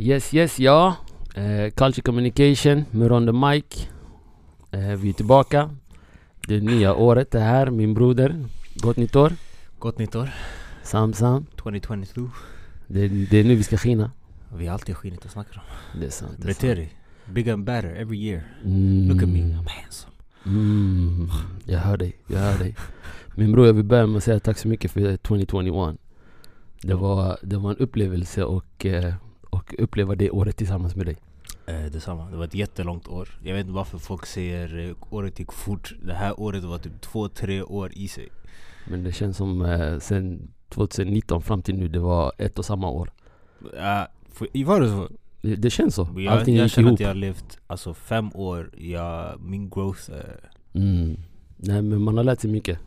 Yes, yes, ja. Eh, Culture Communication, Muron the Mike. Eh, vi är tillbaka. Det nya året är här, min broder. Gott nytt år. Gott nytt år, Sam, Sam. 2022. Det, det är nu vi ska skina. Vi har alltid skinit och snackar om. Det är sant. Dig. Bigger and better every year. Mm. Look at me, I'm handsome. Mm. Jag hör dig, jag hör dig. Min bror, jag vill börja med att säga tack så mycket för 2021. Det var, det var en upplevelse och, eh, och uppleva det året tillsammans med dig. Eh, detsamma, det var ett jättelångt år. Jag vet inte varför folk säger eh, året gick fort. Det här året var typ två, tre år i sig. Men det känns som eh, sen 2019 fram till nu, det var ett och samma år. Uh, för, var det så? Det, det känns så. Jag, Allting jag gick känner ihop. att jag har levt alltså, fem år, jag, min growth är... Mm. Nej men man har lärt sig mycket.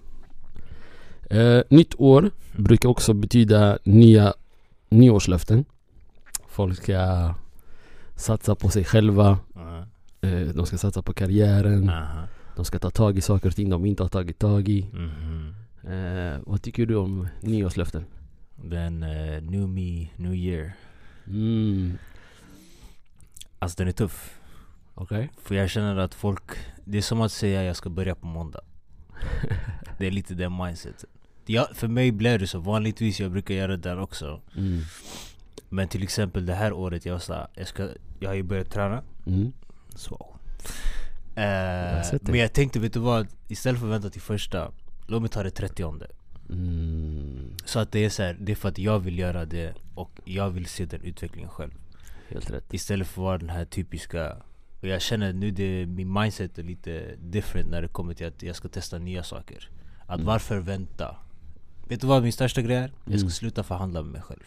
Eh, nytt år brukar också betyda nya nyårslöften. Folk ska satsa på sig själva. Eh, de ska satsa på karriären. uh, De ska ta tag i saker och ting de inte har tagit tag i. mhm. Eh, vad tycker du om nyårslöften? Then uh, new me, new year. Mm. Alltså den är tuff. Okej. För jag känner att folk, det är som att säga jag ska börja på måndag. det är lite det mindsetet. Ja, för mig blev det så, vanligtvis jag brukar göra det där också. Mm. Men till exempel det här året, jag såhär, jag, ska, jag har ju börjat träna. Mm. Så. Eh, det. men jag tänkte, vet du vad? Istället för att vänta till första, låt mig ta det 30 Mm. Så att det är så här, det är för att jag vill göra det och jag vill se den utvecklingen själv. Helt rätt. Istället för att vara den här typiska och jag känner att nu det, min mindset är lite different när det kommer till att jag ska testa nya saker. Att Mm. varför vänta? Vet du vad min största grej är? Jag ska Mm. sluta förhandla med mig själv.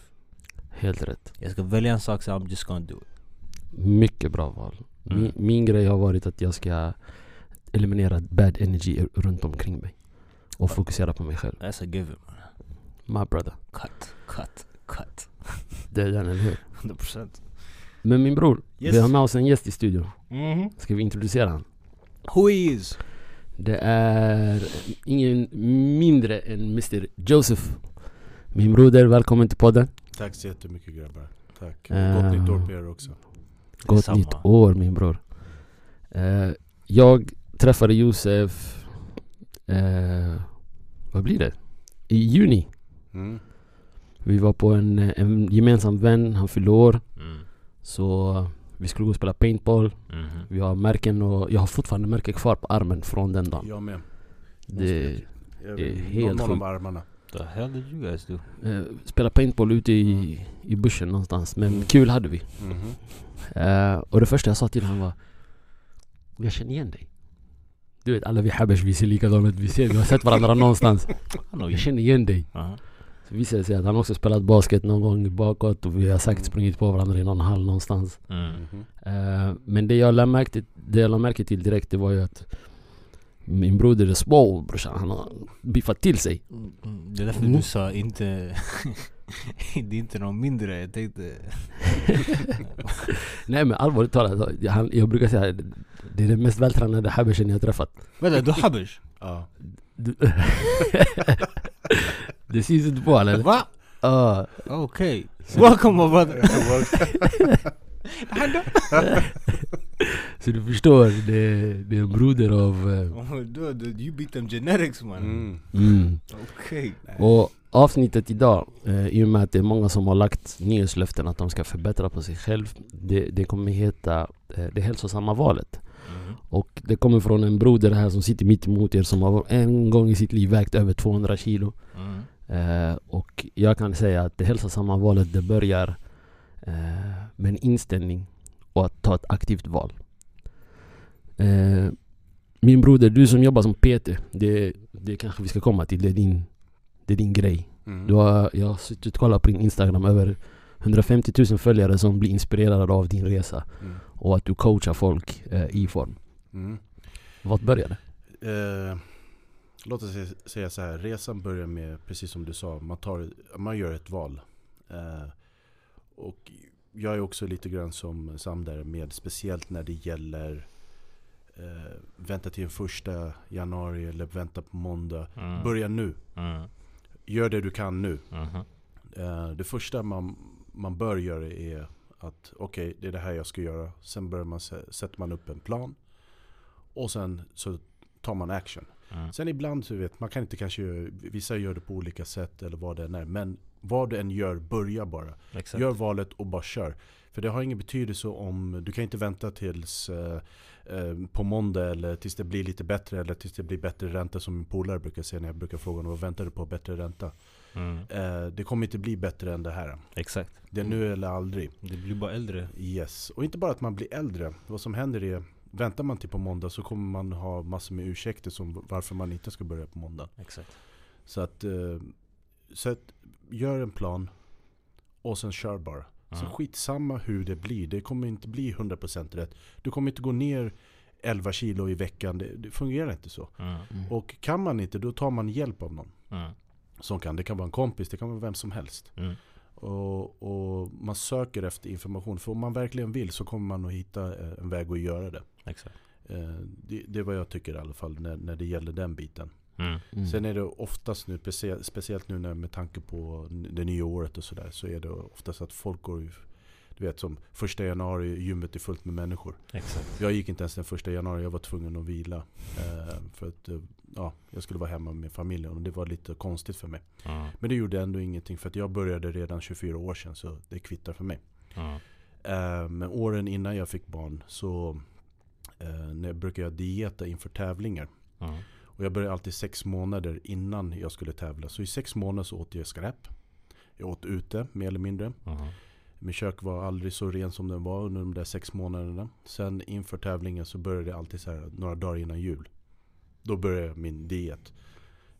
Helt rätt. Jag ska välja en sak så I'm just gonna do it. Mycket bra val. Min, Mm. min grej har varit att jag ska eliminera bad energy runt omkring mig. Och fokusera på mig själv. That's a given man. My brother. Cut, cut, cut. Det är den, eller hur? 100% Men min bror, Yes. vi har med oss en gäst i studion. mm Ska vi introducera han? Who he is? Det är ingen mindre än Mr Joseph. Min broder, välkommen till podden. Tack så jättemycket grabbar. Tack. Eh, Gott nytt år på er också. Gott Detsamma. nytt år min bror. Eh, jag träffade Josef, eh, vad blir det? I juni. Mm. Vi var på en, en gemensam vän, han fyllde år. Mm. Så vi skulle gå och spela paintball. Mhm. Vi har märken och jag har fortfarande märken kvar på armen från den dagen. Jag med. Det, Jag, är någon- helt någon sjukt. av armarna. The hell did you guys do? eh, spela paintball ute i, i bussen någonstans. Men kul hade vi. Mhm. Eh, och det första jag sa till honom var Jag känner igen dig. Du vet alla vi habers, vi ser likadana ut. Vi, ser, vi har sett varandra någonstans. Jag känner igen dig. Uh-huh. Så visade det sig att han också spelat basket någon gång bakåt och vi har säkert sprungit på varandra i någon hall någonstans. Mm. Mhm. Eh, men det jag lade märke det jag lade märke till direkt det var ju att min broder är small brorsan. Han har biffat till sig. Mm, Det är därför Mm. du sa inte... det är inte någon mindre, jag tänkte... Nej men allvarligt talat, han, jag brukar säga det är den mest vältränade habersen jag har träffat. Vänta, du habers? Ja. Du, det syns inte på honom eller? Va? Ja. Okej. Welcome my brother. Så du förstår, det, det är en broder av... eh, Oh, du, du, you beat them genetics man. Mm. Mm. Okej. Och avsnittet idag, eh, i och med att det är många som har lagt nyårslöften att de ska förbättra på sig själv. Det, det kommer heta eh, Det hälsosamma valet. Mhm. Och det kommer från en broder här som sitter mitt emot er som har en gång i sitt liv vägt över 200 kilo. Mm. Eh, och jag kan säga att det hälsosamma valet det börjar eh, med en inställning och att ta ett aktivt val. Eh, min broder, du som jobbar som PT, det, det kanske vi ska komma till, det är din, det är din grej. Mm. Du har, jag har suttit och kollat på din Instagram, över 150 000 följare som blir inspirerade av din resa Mm. och att du coachar folk eh, i form. Mm. Vart började det? Eh, låt oss säga så här. Resan börjar med, precis som du sa, man, tar, man gör ett val. Eh, och jag är också lite grann som Sam där med, speciellt när det gäller eh, vänta till den första januari eller vänta på måndag. Mm. Börja nu. Mm. Gör det du kan nu. Mhm. Eh, det första man, man bör göra är att okej, det är det här jag ska göra. Sen börjar man, sä- sätter man upp en plan. Och sen så tar man action. Mm. Sen ibland så vet man kan inte kanske vissa gör det på olika sätt eller vad det än är. Men vad du än gör, börja bara. Exakt. Gör valet och bara kör. För det har ingen betydelse om, du kan inte vänta tills eh, eh, på måndag eller tills det blir lite bättre eller tills det blir bättre ränta som min polare brukar säga när jag brukar fråga honom vad väntar du på bättre ränta? Mm. Eh, det kommer inte bli bättre än det här. Exakt. Det är nu eller aldrig. Det blir bara äldre. Yes. Och inte bara att man blir äldre. Vad som händer är, väntar man till på måndag så kommer man ha massor med ursäkter som varför man inte ska börja på måndag. Exakt. Så att, eh, så att gör en plan och sen kör bara. Så Mm. skitsamma hur det blir. Det kommer inte bli 100% rätt. Du kommer inte gå ner 11 kilo i veckan. Det, det fungerar inte så. Mm. Mm. Och kan man inte, då tar man hjälp av någon. Mm. Som kan. Det kan vara en kompis, det kan vara vem som helst. Mm. Och, och man söker efter information. För om man verkligen vill så kommer man att hitta eh, en väg att göra det. Exakt. Eh, Det, det är vad jag tycker i alla fall när, när det gäller den biten. Mm. Mm. Sen är det oftast nu, specie- speciellt nu när, med tanke på det nya året och sådär, så är det oftast att folk går ju, du vet som första januari, gymmet är fullt med människor. Exakt. Jag gick inte ens den första januari, jag var tvungen att vila. Eh, för att eh, ja, jag skulle vara hemma med familjen och det var lite konstigt för mig. Mm. Men det gjorde ändå ingenting för att jag började redan 24 år sedan så det kvittar för mig. Mm. Eh, men åren innan jag fick barn så eh, när jag brukade jag dieta inför tävlingar. Mm. Och jag började alltid sex månader innan jag skulle tävla. Så i sex månader så åt jag skräp. Jag åt ute mer eller mindre. Mm. Min kök var aldrig så ren som den var under de där sex månaderna. Sen inför tävlingen så började det alltid så här några dagar innan jul. Då började min diet.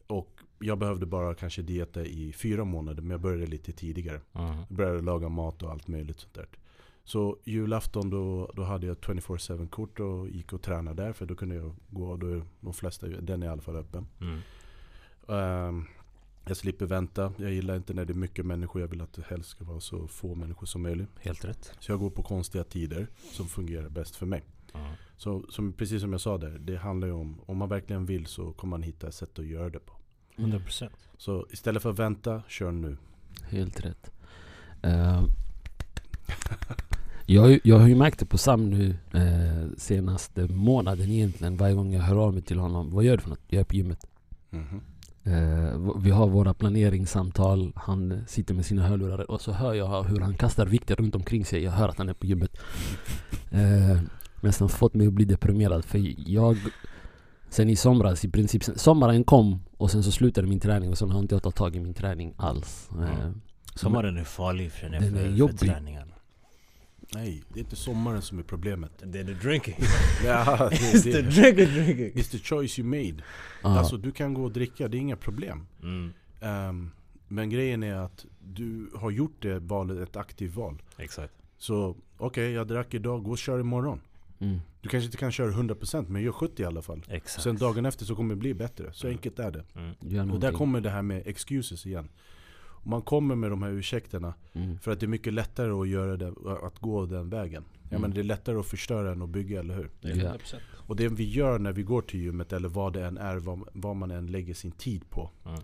Och jag behövde bara kanske dieta i fyra månader men jag började lite tidigare. Mm. Jag började laga mat och allt möjligt sånt där. Så julafton då, då hade jag 24-7 kort och gick och tränade där för då kunde jag gå, då de flesta, den är i alla fall öppen. Mm. Ehm, jag slipper vänta, jag gillar inte när det är mycket människor, jag vill att det helst ska vara så få människor som möjligt. Helt rätt. Så jag går på konstiga tider som fungerar bäst för mig. Mm. Så som, precis som jag sa där, det handlar ju om, om man verkligen vill så kommer man hitta ett sätt att göra det på. 100%. Så istället för att vänta, kör nu. Helt rätt. Eh, jag, jag har ju märkt det på Sam nu uh, senaste månaden egentligen. Varje gång jag hör av mig till honom. Vad gör du för något? Jag är på gymmet. Mhm. Eh, vi har våra planeringssamtal. Han sitter med sina hörlurar och så hör jag hur han kastar vikter runt omkring sig. Jag hör att han är på gymmet. Uh, nästan fått mig att bli deprimerad. För jag... Sen i somras i princip. Sommaren kom och sen så slutade min träning och sen har inte jag tagit tag i min träning alls. Eh, Mm. Sommaren är farlig för, Den är för, för jobbig. träningen. Nej, det är inte sommaren som är problemet. Det är the drinking. Ja, It's det, the det, drinking drinking. it's the choice you made. ja. Alltså du kan gå och dricka, det är inga problem. Mm. Ehm, men grejen är att du har gjort det valet, ett aktivt val. Exakt. Så okej, jag drack idag, gå och kör imorgon. Mm. Du kanske inte kan köra 100% men gör 70 i alla fall. Exakt. Sen dagen efter så kommer det bli bättre. Så Mm. enkelt är det. Mm. Och där kommer det här med excuses igen. Man kommer med de här ursäkterna Mm. för att det är mycket lättare att, göra det, att gå den vägen. Jag Mm. menar, det är lättare att förstöra än att bygga, eller hur? Det är Ja. 100%. Och det vi gör när vi går till gymmet eller vad det än är, vad, vad man än lägger sin tid på. Mm.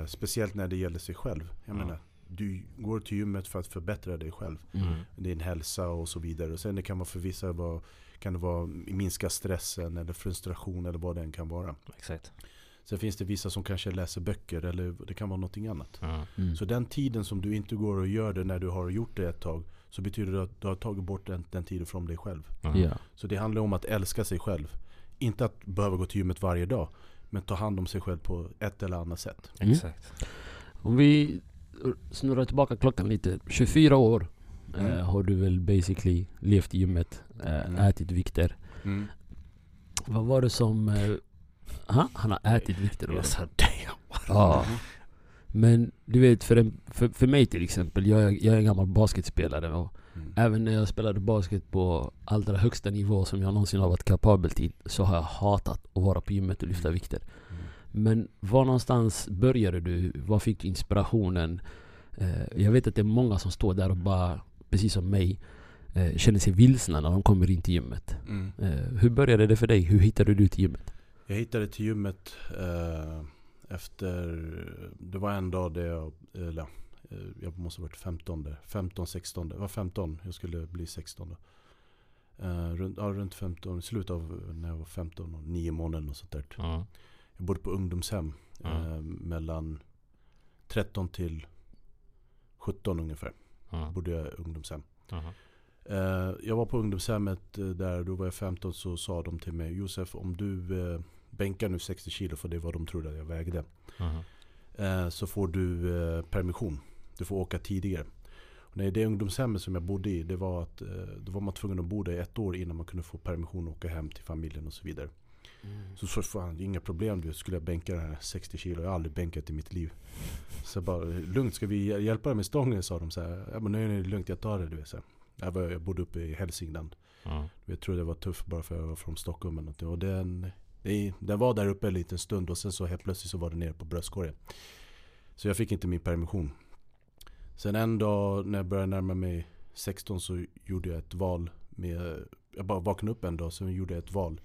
Eh, speciellt när det gäller sig själv. Jag Mm. menar, du går till gymmet för att förbättra dig själv. Mm. Din hälsa och så vidare. Och sen det kan vara för vissa vara, kan det vara minska stressen eller frustration eller vad det än kan vara. Exakt. Sen finns det vissa som kanske läser böcker eller det kan vara någonting annat. Mm. Mm. Så den tiden som du inte går och gör det när du har gjort det ett tag så betyder det att du har tagit bort den, den tiden från dig själv. Mm. Ja. Så det handlar om att älska sig själv. Inte att behöva gå till gymmet varje dag. Men ta hand om sig själv på ett eller annat sätt. Mm. Exakt. Om vi snurrar tillbaka klockan lite. 24 år eh, Mm. har du väl basically levt i gymmet, eh, Mm. ätit vikter. Vad var det som... Ha? Han har ätit vikter? eller Jag sa damn. Ja. Men du vet, för, en, för, för mig till exempel, jag, är- jag är en gammal basketspelare och Mm. även när jag spelade basket på allra högsta nivå som jag någonsin har varit kapabel till så har jag hatat att vara på gymmet och lyfta Mm. vikter. Mm. Men var någonstans började du? Var fick du inspirationen? Eh, jag vet att det är många som står där och bara, precis som mig, eh, känner sig vilsna när de kommer in till gymmet. Mm. Eh, hur började det för dig? Hur hittade du till gymmet? Jag hittade till gymmet eh, efter, det var en dag där jag, eller, Eh, Jag måste ha varit 15 där. 15, 16. Det var 15. Jag skulle bli 16 då. Eh, runt, ja, runt 15. I slutet av när jag var 15 och 9 månader och sånt där. Ja. Jag bodde på ungdomshem. Ja. Eh, mellan 13 till 17 ungefär. Ja. Bodde jag ungdomshem. Eh, jag var på ungdomshemmet eh, där, då var jag 15 så sa de till mig Josef om du bänkar nu 60 kilo för det var de trodde att jag vägde. Eh, så får du eh, permission. Du får åka tidigare. Nej, det ungdomshemmet som jag bodde i, det var att eh, då var man tvungen att bo där i ett år innan man kunde få permission och åka hem till familjen och så vidare. Mm. Så så fan, det är inga problem. Du skulle jag bänka den här 60 kilo. Jag har aldrig bänkat i mitt liv. Så jag bara, lugnt, ska vi hj- hjälpa dig med stången? Sa de så här. Ja men nej, nej, det är lugnt, jag tar det. Du vet, så. Jag, var, jag bodde uppe i Hälsingland. Ja. Jag trodde det var tufft bara för att jag var från Stockholm. Och den, det, den var där uppe en liten stund och sen så helt plötsligt så var det nere på bröstkorgen. Så jag fick inte min permission. Sen en dag när jag började närma mig 16 så gjorde jag ett val. Med, jag bara vaknade upp en dag så gjorde jag ett val.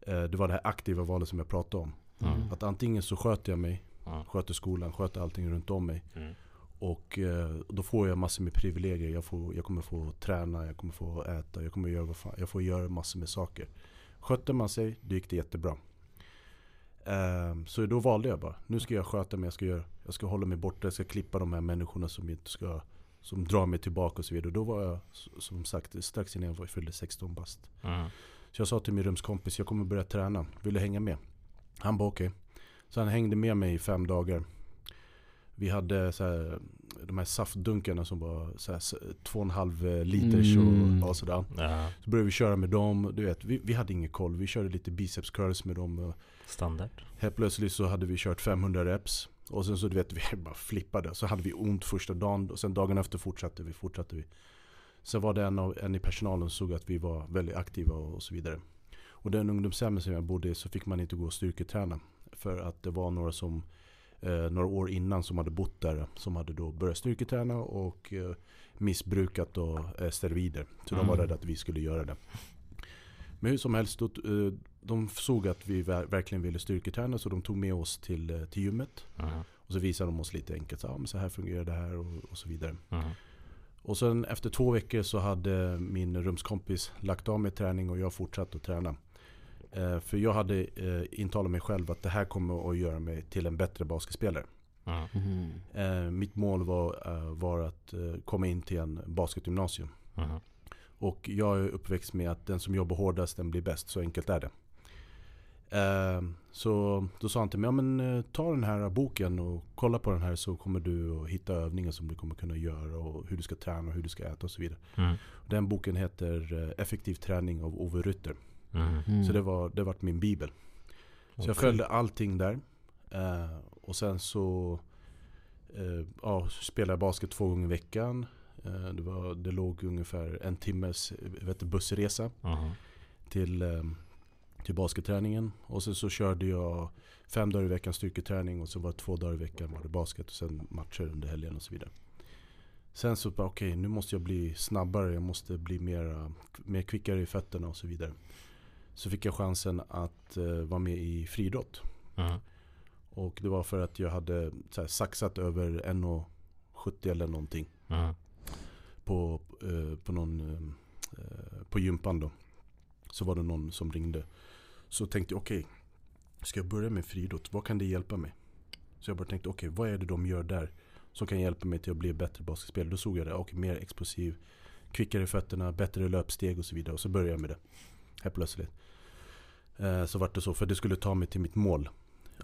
Eh, Det var det här aktiva valet som jag pratade om. Mm. Att antingen så sköter jag mig, Ja. sköter skolan, sköter allting runt om mig. Mm. Och eh, då får jag massor med privilegier. Jag, får, jag kommer få träna, jag kommer få äta, jag kommer göra vad fan, jag får göra massor med saker. Skötte man sig, då gick det jättebra. Ehm, så då valde jag bara, nu ska jag sköta mig, jag ska, göra, jag ska hålla mig borta, jag ska klippa de här människorna som inte ska som drar mig tillbaka och så vidare. Då var jag som sagt strax innan jag fyllde 16 bast. Ja. Så jag sa till min rumskompis, jag kommer börja träna. Vill du hänga med? Han bara okej. Så han hängde med mig i fem dagar. Vi hade så här, de här saftdunkarna som var så här, två och en halv eh, liters Mm. och, och sådär. Ja. Så började vi köra med dem. Du vet, vi, vi hade ingen koll. Vi körde lite biceps curls med dem. Standard. helt plötsligt så hade vi kört 500 reps. Och sen så du vet, vi bara flippade. Så hade vi ont första dagen. Och sen dagen efter fortsatte vi, fortsatte vi. Sen var det en, av, en i personalen som såg att vi var väldigt aktiva och, och så vidare. Och den ungdomshemmet som jag bodde i så fick man inte gå och styrketräna. För att det var några som eh, några år innan som hade bott där. Som hade då börjat styrketräna och eh, missbrukat då, eh, steroider. Så de var Mm. rädda att vi skulle göra det. Men hur som helst, då, eh, de såg att vi ver- verkligen ville styrketräna så de tog med oss till, eh, till gymmet. Ja. Och så visade de oss lite enkelt, men så här fungerar det här och, och så vidare. Ja. Och sen efter två veckor så hade min rumskompis lagt av med träning och jag fortsatte att träna. Eh, för jag hade eh, intalat mig själv att det här kommer att göra mig till en bättre basketspelare. Mm. Mitt mål var, var att komma in till en basketgymnasium. Ja. Och jag är uppväxt med att den som jobbar hårdast den blir bäst, så enkelt är det. Så då sa han till mig, ja, men, ta den här boken och kolla på den här så kommer du att hitta övningar som du kommer kunna göra och hur du ska träna och hur du ska äta och så vidare. Mm. Den boken heter Effektiv träning av Ove Rytter. Mm. Mm. Så det var, det var min bibel. Så jag Okej. följde allting där. Eh, och sen så eh, ja, spelade jag basket två gånger i veckan. Eh, det, var, det låg ungefär en timmes eh, vet bussresa Ja. till, eh, till basketträningen. Och sen så körde jag fem dagar i veckan styrketräning och så var det två dagar i veckan var det basket och sen matcher under helgen och så vidare. Sen så bara okej, nu måste jag bli snabbare, jag måste bli mer, mer kvickare i fötterna och så vidare. Så fick jag chansen att eh, vara med i friidrott. Ja. Och det var för att jag hade så här, saxat över 1,70 eller någonting Ja. på, eh, på någon eh, på gympan då. Så var det någon som ringde. Så tänkte jag okej, ska jag börja med friidrott? Vad kan det hjälpa mig? Så jag bara tänkte okej, vad är det de gör där som kan hjälpa mig till att bli bättre basketspelare? Då såg jag det, okej, mer explosiv, kvickare i fötterna, bättre löpsteg och så vidare. Och så började jag med det. Helt plötsligt. Eh, så vart det så, för det skulle ta mig till mitt mål.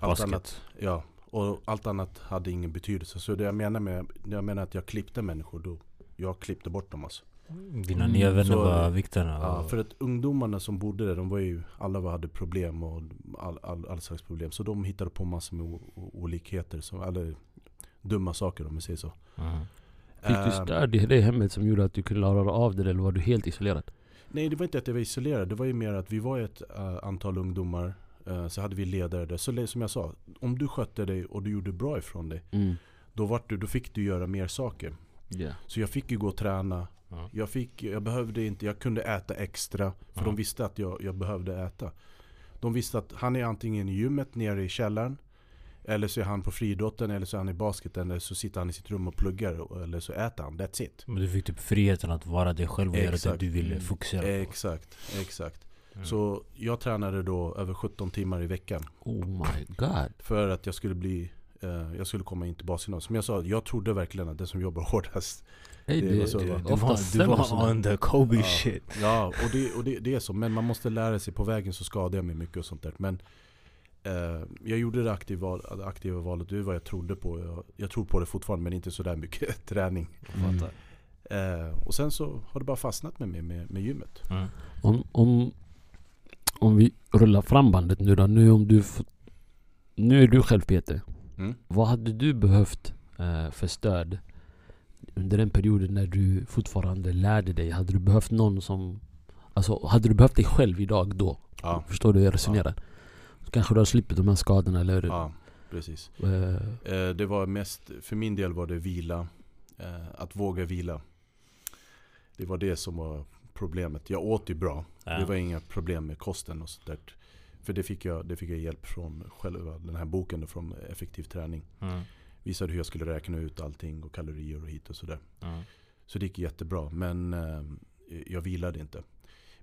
Allt Basket. annat, ja, och allt annat hade ingen betydelse. Så det jag menar med, jag menar att jag klippte människor, då jag klippte bort dem alltså. Dina Mm, nya vänner så- var vikterna. Ja, och- för att ungdomarna som bodde där, de var ju, alla hade problem och all, all, all slags problem. Så de hittade på massor med olikheter, som, eller dumma saker om vi säger så. Ja. Fick du Eh, stöd i det hemmet som gjorde att du kunde klara av det eller var du helt isolerad? Nej, det var inte att jag var isolerad. Det var ju mer att vi var ett eh, antal ungdomar. eh, så hade vi ledare där. Så som jag sa, om du skötte dig och du gjorde bra ifrån dig. Mm. Då, vart du, då fick du göra mer saker. Ja. Så jag fick ju gå och träna. Ja. Jag, fick, jag behövde inte, jag kunde äta extra. För Ja. de visste att jag, jag behövde äta. De visste att han är antingen i gymmet nere i källaren. Eller så är han på friidrotten, eller så är han i basketen, eller så sitter han i sitt rum och pluggar, eller så äter han. That's it. Men du fick typ friheten att vara dig själv och göra det Exakt. du ville Mm. fokusera på. Exakt, exakt. Mm. Så jag tränade då över 17 timmar i veckan. Oh my god. För att jag skulle bli eh, jag skulle komma in till basketboll. Som jag sa, jag trodde verkligen att den som jobbar hårdast Hey, Det det, var så det du var, du var on the Kobe Ja. shit. Ja, och, det, och det, det är så. Men man måste lära sig. På vägen så skadade jag mig mycket och sånt där. Men jag gjorde det aktiva, val, det aktiva valet. Det vad jag trodde på. Jag, jag tror på det fortfarande men inte sådär mycket träning. Mm. Eh, och sen så har det bara fastnat med mig med, med gymmet. Mm. Om, om, om vi rullar fram bandet nu då. Nu om du Nu är du själv Peter. Mm. Vad hade du behövt eh, för stöd under den perioden när du fortfarande lärde dig? Hade du behövt någon som... Alltså hade du behövt dig själv idag då? Ja, Förstår du hur jag resonerar? Så kanske du har sluppit de här skadorna eller... ja, precis. Eh, det var mest, för min del var det vila. Eh, att våga vila. Det var det som var problemet. Jag åt ju bra. Ja. Det var inga problem med kosten och sånt där. För det fick, jag, det fick jag hjälp från själva den här boken då, från Effektiv träning. Mm. Visade hur jag skulle räkna ut allting och kalorier och hit och sådär. Mm. Så det gick jättebra. Men eh, jag vilade inte.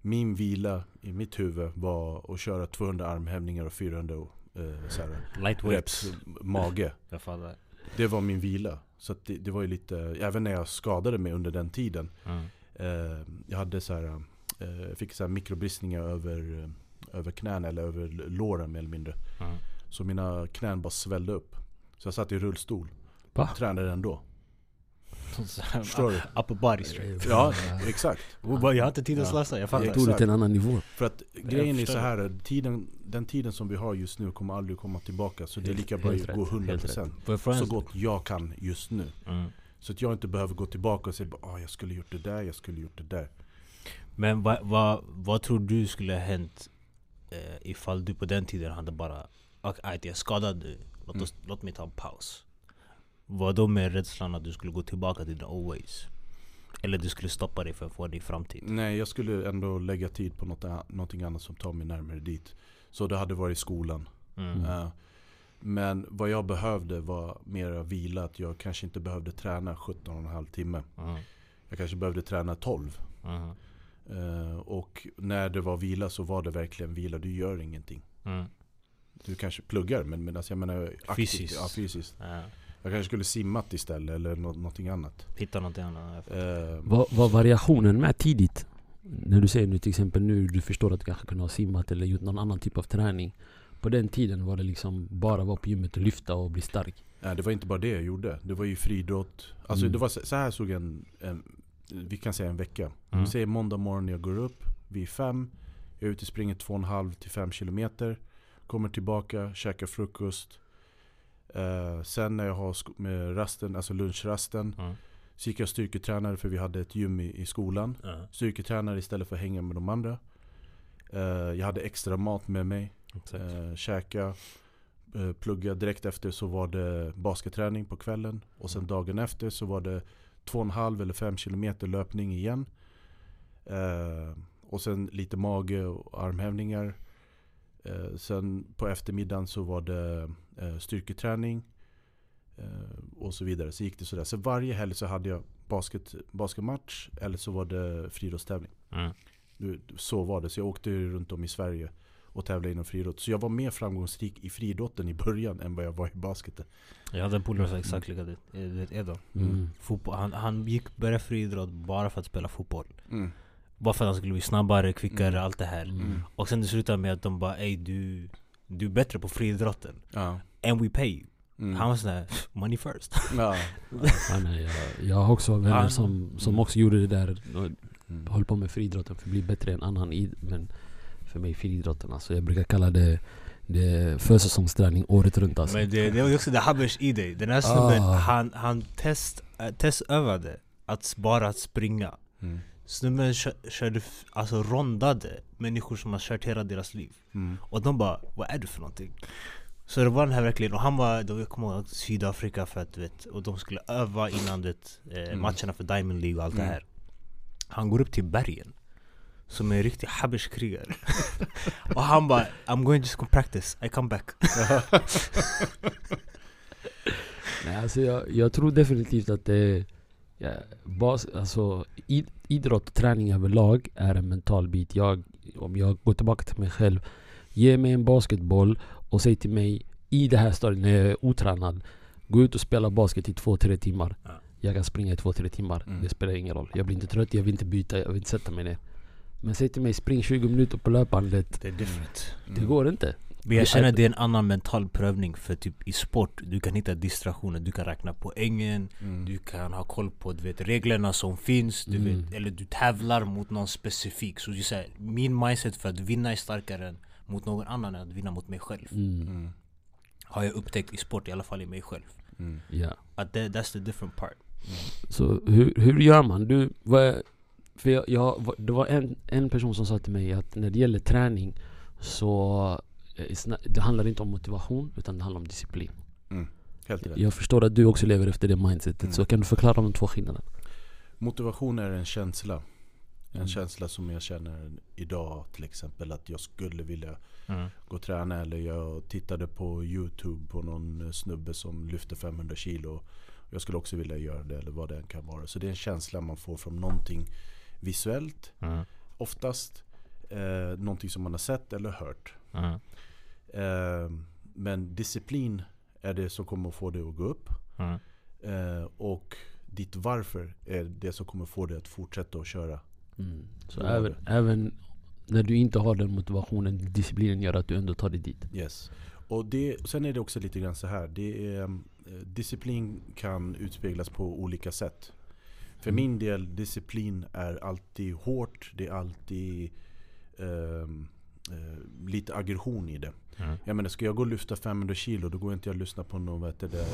Min vila i mitt huvud var att köra 200 armhävningar och 400 eh, här, reps mage. Det var min vila. Så det, det var ju lite, även när jag skadade mig under den tiden. Mm. Eh, jag hade så här, eh, fick så här mikrobristningar över, eh, över knäna eller över låren mer eller mindre. Mm. Så mina knän bara svällde upp. Så jag satt i rullstol. Va? Tränade ändå. Förstår du? Upper body strength. Ja, exakt. Jag har inte tid att slösa, jag Jag fattar. tog det till en annan nivå. För att Jag grejen är så här, tiden, den tiden som vi har just nu kommer aldrig komma tillbaka. Så det är lika bra att gå rätt, helt 100% Får jag fråga så gott jag kan just nu. Mm. Så att jag inte behöver gå tillbaka och säga att jag skulle gjort det där, jag skulle gjort det där. Men vad, vad, vad tror du skulle ha hänt eh, ifall du på den tiden hade bara Okej, okay, jag är skadad nu, låt, oss, låt mig ta en paus. Var då med rädslan att du skulle gå tillbaka till the old ways? Eller du skulle stoppa dig för att få din framtid? Nej, jag skulle ändå lägga tid på något, någonting annat som tar mig närmare dit. Så det hade varit skolan. Mm. Eh, men vad jag behövde var mera vila. Att jag kanske inte behövde träna 17,5 timme. Mm. Jag kanske behövde träna 12. Mm. Eh, och när det var vila så var det verkligen vila. Du gör ingenting. Mm. Du kanske pluggar men, men alltså jag menar aktivt, Fysiskt. Ja, fysiskt. Ja. Jag kanske skulle simmat istället eller nå- någonting annat. Hitta någonting annat. Eh, Var, var variationen med tidigt? När du säger nu till exempel nu, du förstår att du kanske kunde ha simmat eller gjort någon annan typ av träning. På den tiden var det liksom bara vara på gymmet och lyfta och bli stark. Nej, det var inte bara det jag gjorde. Det var ju friidrott. Alltså Mm. det var så, så här såg en, en, vi kan säga en vecka. Mm. Vi säger måndag morgon när jag går upp vid fem. Jag är ute och springer 2,5 till 5 kilometer. Kommer tillbaka, käkar frukost. Eh, sen när jag har med rasten, alltså lunchrasten. Mm. Så gick jag styrketränare för vi hade ett gym i, i skolan. Ja, Styrketränare istället för att hänga med de andra. Eh, jag hade extra mat med mig. exakt. Eh, käka, eh, plugga. Direkt efter så var det basketträning på kvällen. Och sen Mm. dagen efter så var det 2,5 eller 5 kilometer löpning igen. Eh, och sen lite mage och armhävningar. Eh, sen på eftermiddagen så var det eh, styrketräning. Eh, och så vidare. Så gick det sådär. Så varje helg så hade jag basket, basketmatch eller så var det friidrottstävling. Mm. Så var det. Så jag åkte runt om i Sverige och tävlade inom friidrott. Så jag var mer framgångsrik i friidrotten i början än vad jag var i basketen. Jag hade en polare som exakt likadan. Du vet Edo. Mm. Fotboll. Han, han gick började friidrott bara för att spela fotboll. Mm. Bara för att han skulle bli snabbare, kvickare, Mm. allt det här. Mm. Och sen det slutade med att de bara ey du, du är bättre på friidrotten. Ja. And we pay you. Mm. Han var sådär, money first. ja. Ja, nej, jag, jag har också vänner Ja. som, som Mm. också gjorde det där. Och Mm. höll på med friidrotten för att bli bättre än annan id Men för mig friidrotten alltså. Jag brukar kalla det, det är försäsongsträning året runt alltså. Men det, det var också det habbers i dig. Den här snubben, Ah. han, han test, äh, testövade att bara att springa. Mm. Snubben kö, körde, alltså rondade människor som har kört hela deras liv. Mm. Och de bara, vad är du för någonting? Så det var den här verkligen, och han var, då jag kommer ihåg Sydafrika för att du vet, och de skulle öva innan du vet, eh, Mm. matcherna för Diamond League och allt det Mm. här. Han går upp till bergen. som är en riktig habishkrigare. och han bara I'm going just to practice, I come back. Nej, alltså jag, jag tror definitivt att det ja, bas, alltså, id, idrott och träning överlag är en mental bit. Jag, om jag går tillbaka till mig själv. Ge mig en basketboll och säg till mig i det här stadiet när jag är otränad. Gå ut och spela basket i två, tre timmar. Ja. Jag kan springa i två, tre timmar. Mm. Det spelar ingen roll. Jag blir inte trött, jag vill inte byta, jag vill inte sätta mig ner. Men säg till mig spring 20 minuter på löpbandet. Det är different. Det går inte. Men jag känner det är en annan mental prövning för typ i sport, du kan hitta distraktioner, du kan räkna poängen, Mm. du kan ha koll på du vet, reglerna som finns, du Mm. vet, eller du tävlar mot någon specifik. Så du säger, min mindset för att vinna är starkare än mot någon annan än att vinna mot mig själv. Mm. Mm. Har jag upptäckt i sport, i alla fall i mig själv. Mm. Ja. Att det, that's the different part. Så hur, hur gör man? Du, vad är, för jag, jag, det var en, en person som sa till mig att när det gäller träning så det handlar inte om motivation utan det handlar om disciplin. Helt rätt. Jag förstår att du också lever efter det mindsetet Mm. så kan du förklara de två skillnaderna? Motivation är en känsla. En Mm. känsla som jag känner idag till exempel att jag skulle vilja Mm. gå och träna eller jag tittade på Youtube på någon eh, snubbe som lyfter 500 kilo. Jag skulle också vilja göra det eller vad det än kan vara. Så det är en känsla man får från någonting visuellt Mm. oftast. Eh, någonting som man har sett eller hört. Mm. Eh, men disciplin är det som kommer att få dig att gå upp. Mm. Eh, och ditt varför är det som kommer att få dig att fortsätta att köra. Mm. Så Ja, även, även när du inte har den motivationen, disciplinen gör att du ändå tar dig dit. Yes. Och det, sen är det också lite grann så här. Det är, eh, disciplin kan utspeglas på olika sätt. För Mm. min del, disciplin är alltid hårt. Det är alltid ehm, eh, lite aggression i det. Mm. Jag menar, ska jag gå och lyfta 500 kilo då går inte jag och lyssna på någon, vad heter det?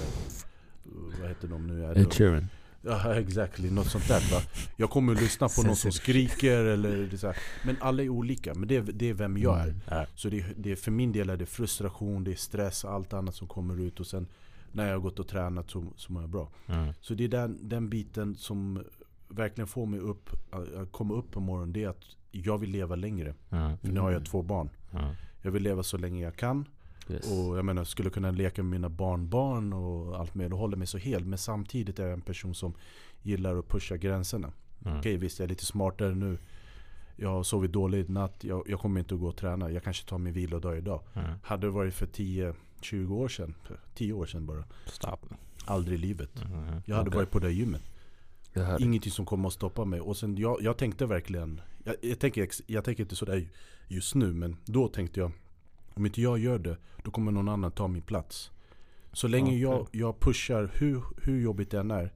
Vad heter de nu? Ed Sheeran. Ja, exactly. Något sånt där. Va? Jag kommer att lyssna på någon som skriker eller det så här. Men alla är olika. Men det är, det är vem jag är. Mm. Så det, är- det är, för min del är det frustration, det är stress, allt annat som kommer ut. Och sen när jag har gått och tränat så, så mår jag bra. Mm. Så det är den, den biten som verkligen får mig upp, att att komma upp på morgonen. Det är att jag vill leva längre. Mm. För nu har jag Mm. två barn. Mm. Jag vill leva så länge jag kan. Yes. Och jag menar, skulle kunna leka med mina barnbarn och allt mer. Det håller mig så hel. Men samtidigt är jag en person som gillar att pusha gränserna. Mm. Okej visst, jag är lite smartare nu. Jag har sovit dåligt natt. Jag, jag kommer inte att gå och träna. Jag kanske tar min vilodag idag. Mm. Hade det varit för 10-20 år sedan. för 10 år sedan bara. Stop. Aldrig i livet. Mm. Jag hade Okej. varit på det gymmet. Dig. Ingenting som kommer att stoppa mig. Och sen jag, jag tänkte verkligen. Jag, jag, tänker, jag tänker inte sådär just nu. Men då tänkte jag. Om inte jag gör det. Då kommer någon annan ta min plats. Så länge Okej. jag, jag pushar hur, hur jobbigt det än är.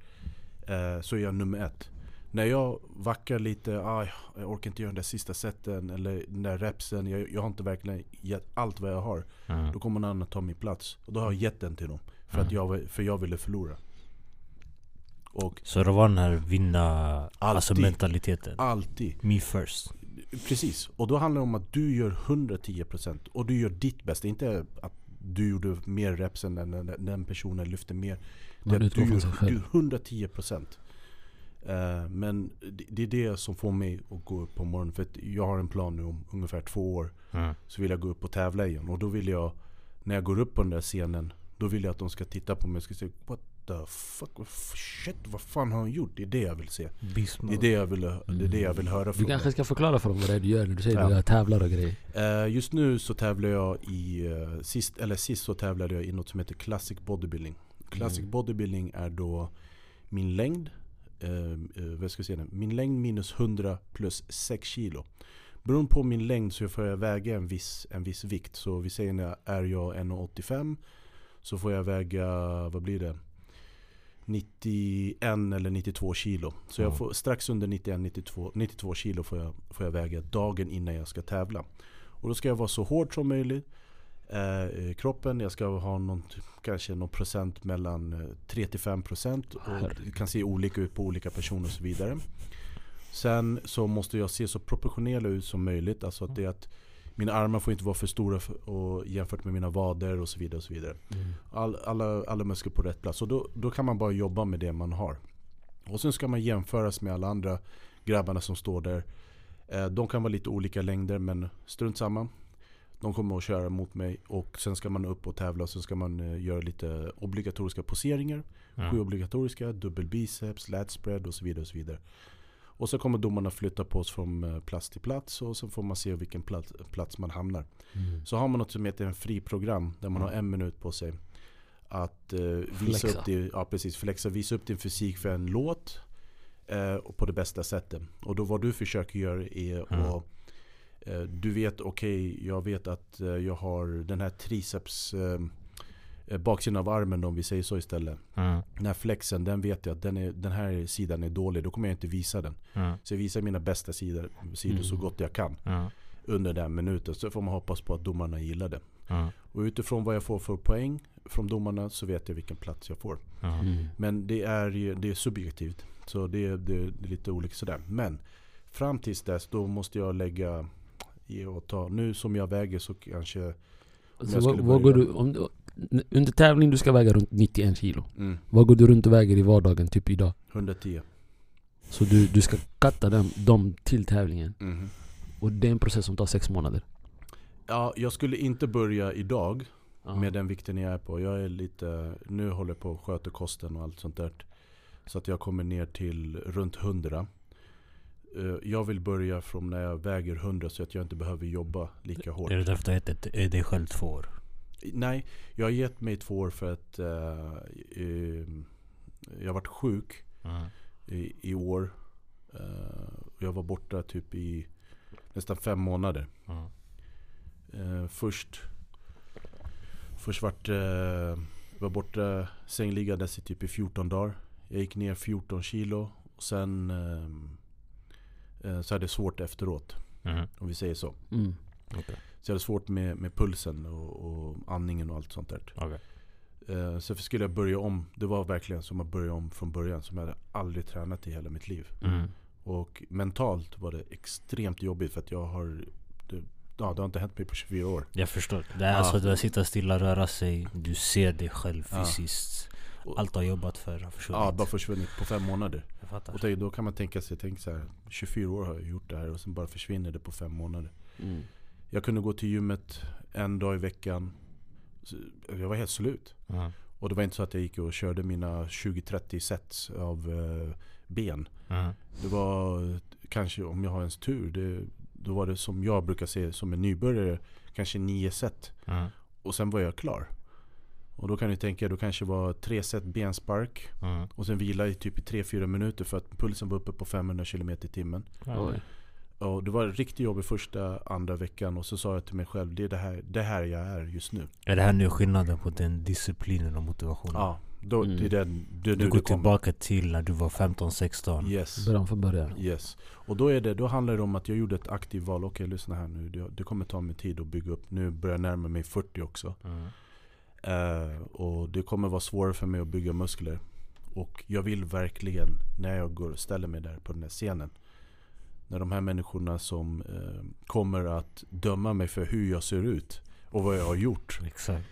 Eh, så är jag nummer ett. När jag vackar lite, ah, jag orkar inte göra den där sista seten eller den där repsen. Jag, jag har inte verkligen gett allt vad jag har. Mm. Då kommer någon annan ta min plats. Och då har jag gett den till dem. För, att Mm. jag, för jag ville förlora. Och Så det var den här vinna, alltså Alltid. mentaliteten. alltid. Me first. Precis. Och då handlar det om att du gör 110% och du gör ditt bästa. Inte att du gjorde mer reps än den, den- personen lyfte mer. Det är Man utgår du gör sig själv. du 110%. Eh, men det, det är det som får mig att gå upp på morgonen. För att jag har en plan nu om ungefär två år. Mm. Så vill jag gå upp och tävla igen. Och då vill jag, när jag går upp på den där scenen. Då vill jag att de ska titta på mig och ska säga What the fuck, shit, vad fan har han gjort? Det är det jag vill se. Beast Det är det jag vill, det är det jag vill höra Du från kanske dem. ska förklara för dem vad det är du gör när du säger Ja. att du tävlar och grejer. Eh, Just nu så tävlar jag i, eh, sist, eller sist så tävlade jag i något som heter Classic Bodybuilding. Classic Mm. Bodybuilding är då min längd, eh, vad ska jag säga, min längd minus 100 plus 6 kilo. Beroende på min längd så får jag väga en viss, en viss vikt. Så vi säger när är jag 1,85 så får jag väga, vad blir det? 91 eller 92 kilo. Så jag Ja. får strax under 91, 92, 92 kilo får jag, får jag väga dagen innan jag ska tävla. Och då ska jag vara så hård som möjligt. Eh, i kroppen, jag ska ha någon, kanske någon procent mellan eh, 3-5 procent. Och det kan se olika ut på olika personer och så vidare. Sen så måste jag se så proportionell ut som möjligt. Alltså att det är att mina armar får inte vara för stora för, och jämfört med mina vader och så vidare. Och så vidare. All, alla, alla muskler på rätt plats. Och då, då kan man bara jobba med det man har. Och sen ska man jämföras med alla andra grabbarna som står där. Eh, de kan vara lite olika längder men strunt samma. De kommer att köra mot mig och sen ska man upp och tävla och sen ska man eh, göra lite obligatoriska poseringar. Sju obligatoriska, dubbel biceps, lat spread och så vidare. Och så vidare. Och så kommer domarna flytta på oss från eh, plats till plats och så får man se vilken plats, plats man hamnar. Mm. Så har man något som heter en fri program där man har en minut på sig att eh, visa upp, din, ja, precis, flexa, visa upp din fysik för en låt eh, och på det bästa sättet. Och då vad du försöker göra är Mm. att eh, du vet, okej, jag vet att eh, jag har den här triceps eh, baksidan av armen om vi säger så istället. Mm. Den här flexen, den vet jag att den, är, den här sidan är dålig. Då kommer jag inte visa den. Mm. Så jag visar mina bästa sidor, sidor Mm. så gott jag kan Mm. under den minuten. Så får man hoppas på att domarna gillar det. Mm. Och utifrån vad jag får för poäng från domarna så vet jag vilken plats jag får. Mm. Men det är, ju- det är subjektivt. Så det, är- det, är lite olika sådär. Men fram tills dess då måste jag lägga i och ta. Nu som jag väger så kanske... Så jag vad, vad går du, om, du- under tävling du ska väga runt 91 kilo. Mm, Vad går du runt och väger i vardagen, typ idag? 110. Så du, du ska katta dem, dem till tävlingen. Mhm. Och det är en process som tar sex månader. Ja, jag skulle inte börja idag Ja. med den vikten jag är på. Jag är lite, nu håller jag på att sköta kosten och allt sånt där. Så att jag kommer ner till runt 100. Eh, Jag vill börja från när jag väger 100 så att jag inte behöver jobba lika hårt. Är det därför du har ett- dig själv två år? Nej, jag har gett mig två år för att eh, eh, jag har varit sjuk Mm. i, i år. Eh, jag var borta typ i nästan fem månader. Mm. Eh, först först vart var borta sängliggandes i typ i 14 dagar. Jag gick ner 14 kilo. Och sen så hade jag svårt efteråt. Mm. Om vi säger så. Mm. Så jag hade svårt med, med pulsen och, och andningen och allt sånt där. Okej. Eh, så skulle jag börja om. Det var verkligen som att börja om från början. Som jag hade aldrig tränat i hela mitt liv. Mm. Och mentalt var det extremt jobbigt för att jag har det, ja, det har inte hänt mig på 24 år. Jag förstår. Det är Ja. alltså att sitta stilla, röra sig. Du ser dig själv Ja. fysiskt. Och- Allt du har jobbat för har försvunnit. Ja, bara försvunnit på fem månader. Och då kan man tänka sig, tänk så här, 24 år har jag gjort det här och sen bara försvinner det på fem månader. Mm. Jag kunde gå till gymmet en dag i veckan. Jag var helt slut. Mm. Och det var inte så att jag gick och körde mina 20-30 sets av eh, ben. Mm. Det var kanske, om jag har ens tur, det, då var det som jag brukar se som en nybörjare, kanske nio set. Mm. Och sen var jag klar. Och då kan du tänka, då kanske var tre set benspark Mm. och sen vila i typ i 3-4 minuter för att pulsen var uppe på 500 km i timmen. Och det var riktigt jobbigt första, andra veckan och så sa jag till mig själv, det är det här, det här jag är just nu. Är det här nu skillnaden på den disciplinen och motivationen? Ja, då, Mm. det är den, det Du går det tillbaka till när du var 15-16. Yes. Början från början. Yes. Och då, är det, då handlar det om att jag gjorde ett aktivt val. Okej, lyssna här nu. Det, det kommer ta mig tid att bygga upp. Nu börjar jag närma mig 40 också. Mm. Eh, och det kommer vara svårare för mig att bygga muskler. Och jag vill verkligen, när jag går och ställer mig där på den här scenen. När de här människorna som eh, kommer att döma mig för hur jag ser ut och vad jag har gjort. Exakt.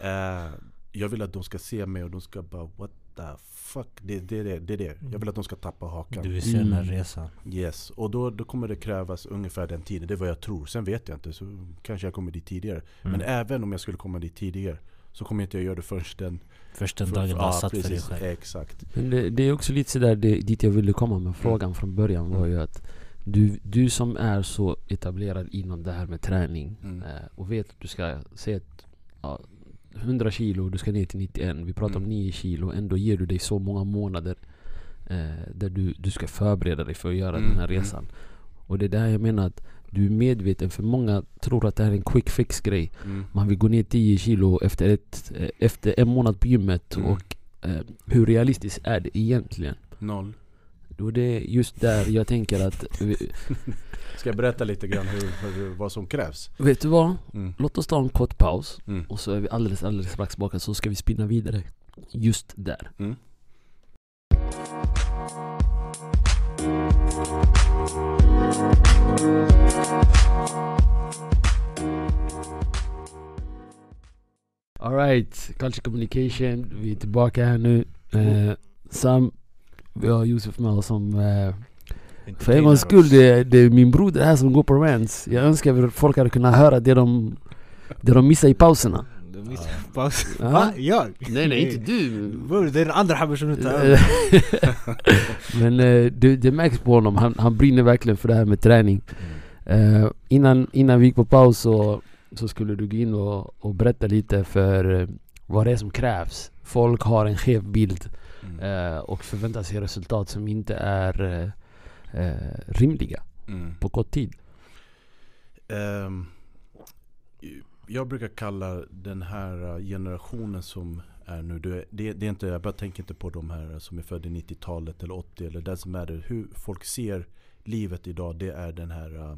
Eh, jag vill att de ska se mig och de ska bara What the fuck? Det är det, det, det, det. Jag vill att de ska tappa hakan. Du vill se den här Mm. resan. Yes, och då, då kommer det krävas ungefär den tiden. Det är vad jag tror. Sen vet jag inte, så kanske jag kommer dit tidigare. Mm. Men även om jag skulle komma dit tidigare så kommer inte jag göra det först den... Först den för- dagen du har ja, satt för dig själv. Exakt. Men det, det är också lite sådär, det, dit jag ville komma med frågan från början var ju att du, du som är så etablerad inom det här med träning Mm. eh, och vet att du ska säga att ja, 100 kilo, du ska ner till 91, vi pratar om Mm. 9 kilo, ändå ger du dig så många månader eh, där du, du ska förbereda dig för att göra Mm, den här mm. resan. Och det är där jag menar att du är medveten, för många tror att det här är en quick fix grej. Mm. Man vill gå ner 10 kilo efter, ett, eh, efter en månad på gymmet Mm. och eh, hur realistiskt är det egentligen? Noll. Är det just där jag tänker att, vi- Ska jag berätta lite grann hur, hur, vad som krävs? vet du vad? Mm. Låt oss ta en kort paus Mm. och så är vi alldeles, alldeles strax tillbaka så ska vi spinna vidare just där. Mm. Alright, Culture Communication, vi är tillbaka här nu. Eh, Sam, vi har Josef med oss som eh, För en gångs skull, det, är- det är min broder här som går på rants. Jag önskar att folk hade kunnat höra det de, det de missar i pauserna. Du missade. Va? Jag? Nej nej, inte du. Bror, det är den andra habben som du tar över. Men eh, det, det märks på honom, han, han brinner verkligen för det här med träning. Eh, innan, innan vi gick på paus så, så skulle du gå in och, och berätta lite för eh, vad det är som krävs. Folk har en skev bild Mm. Eh, och förväntar sig resultat som inte är eh, eh, rimliga Mm. på kort tid. Ehm, jag brukar kalla den här uh, generationen som är nu, det, det, det är inte, jag bara tänker inte på de här som är födda i 90-talet eller 80 eller det som är det. Hur folk ser livet idag, det är den här uh,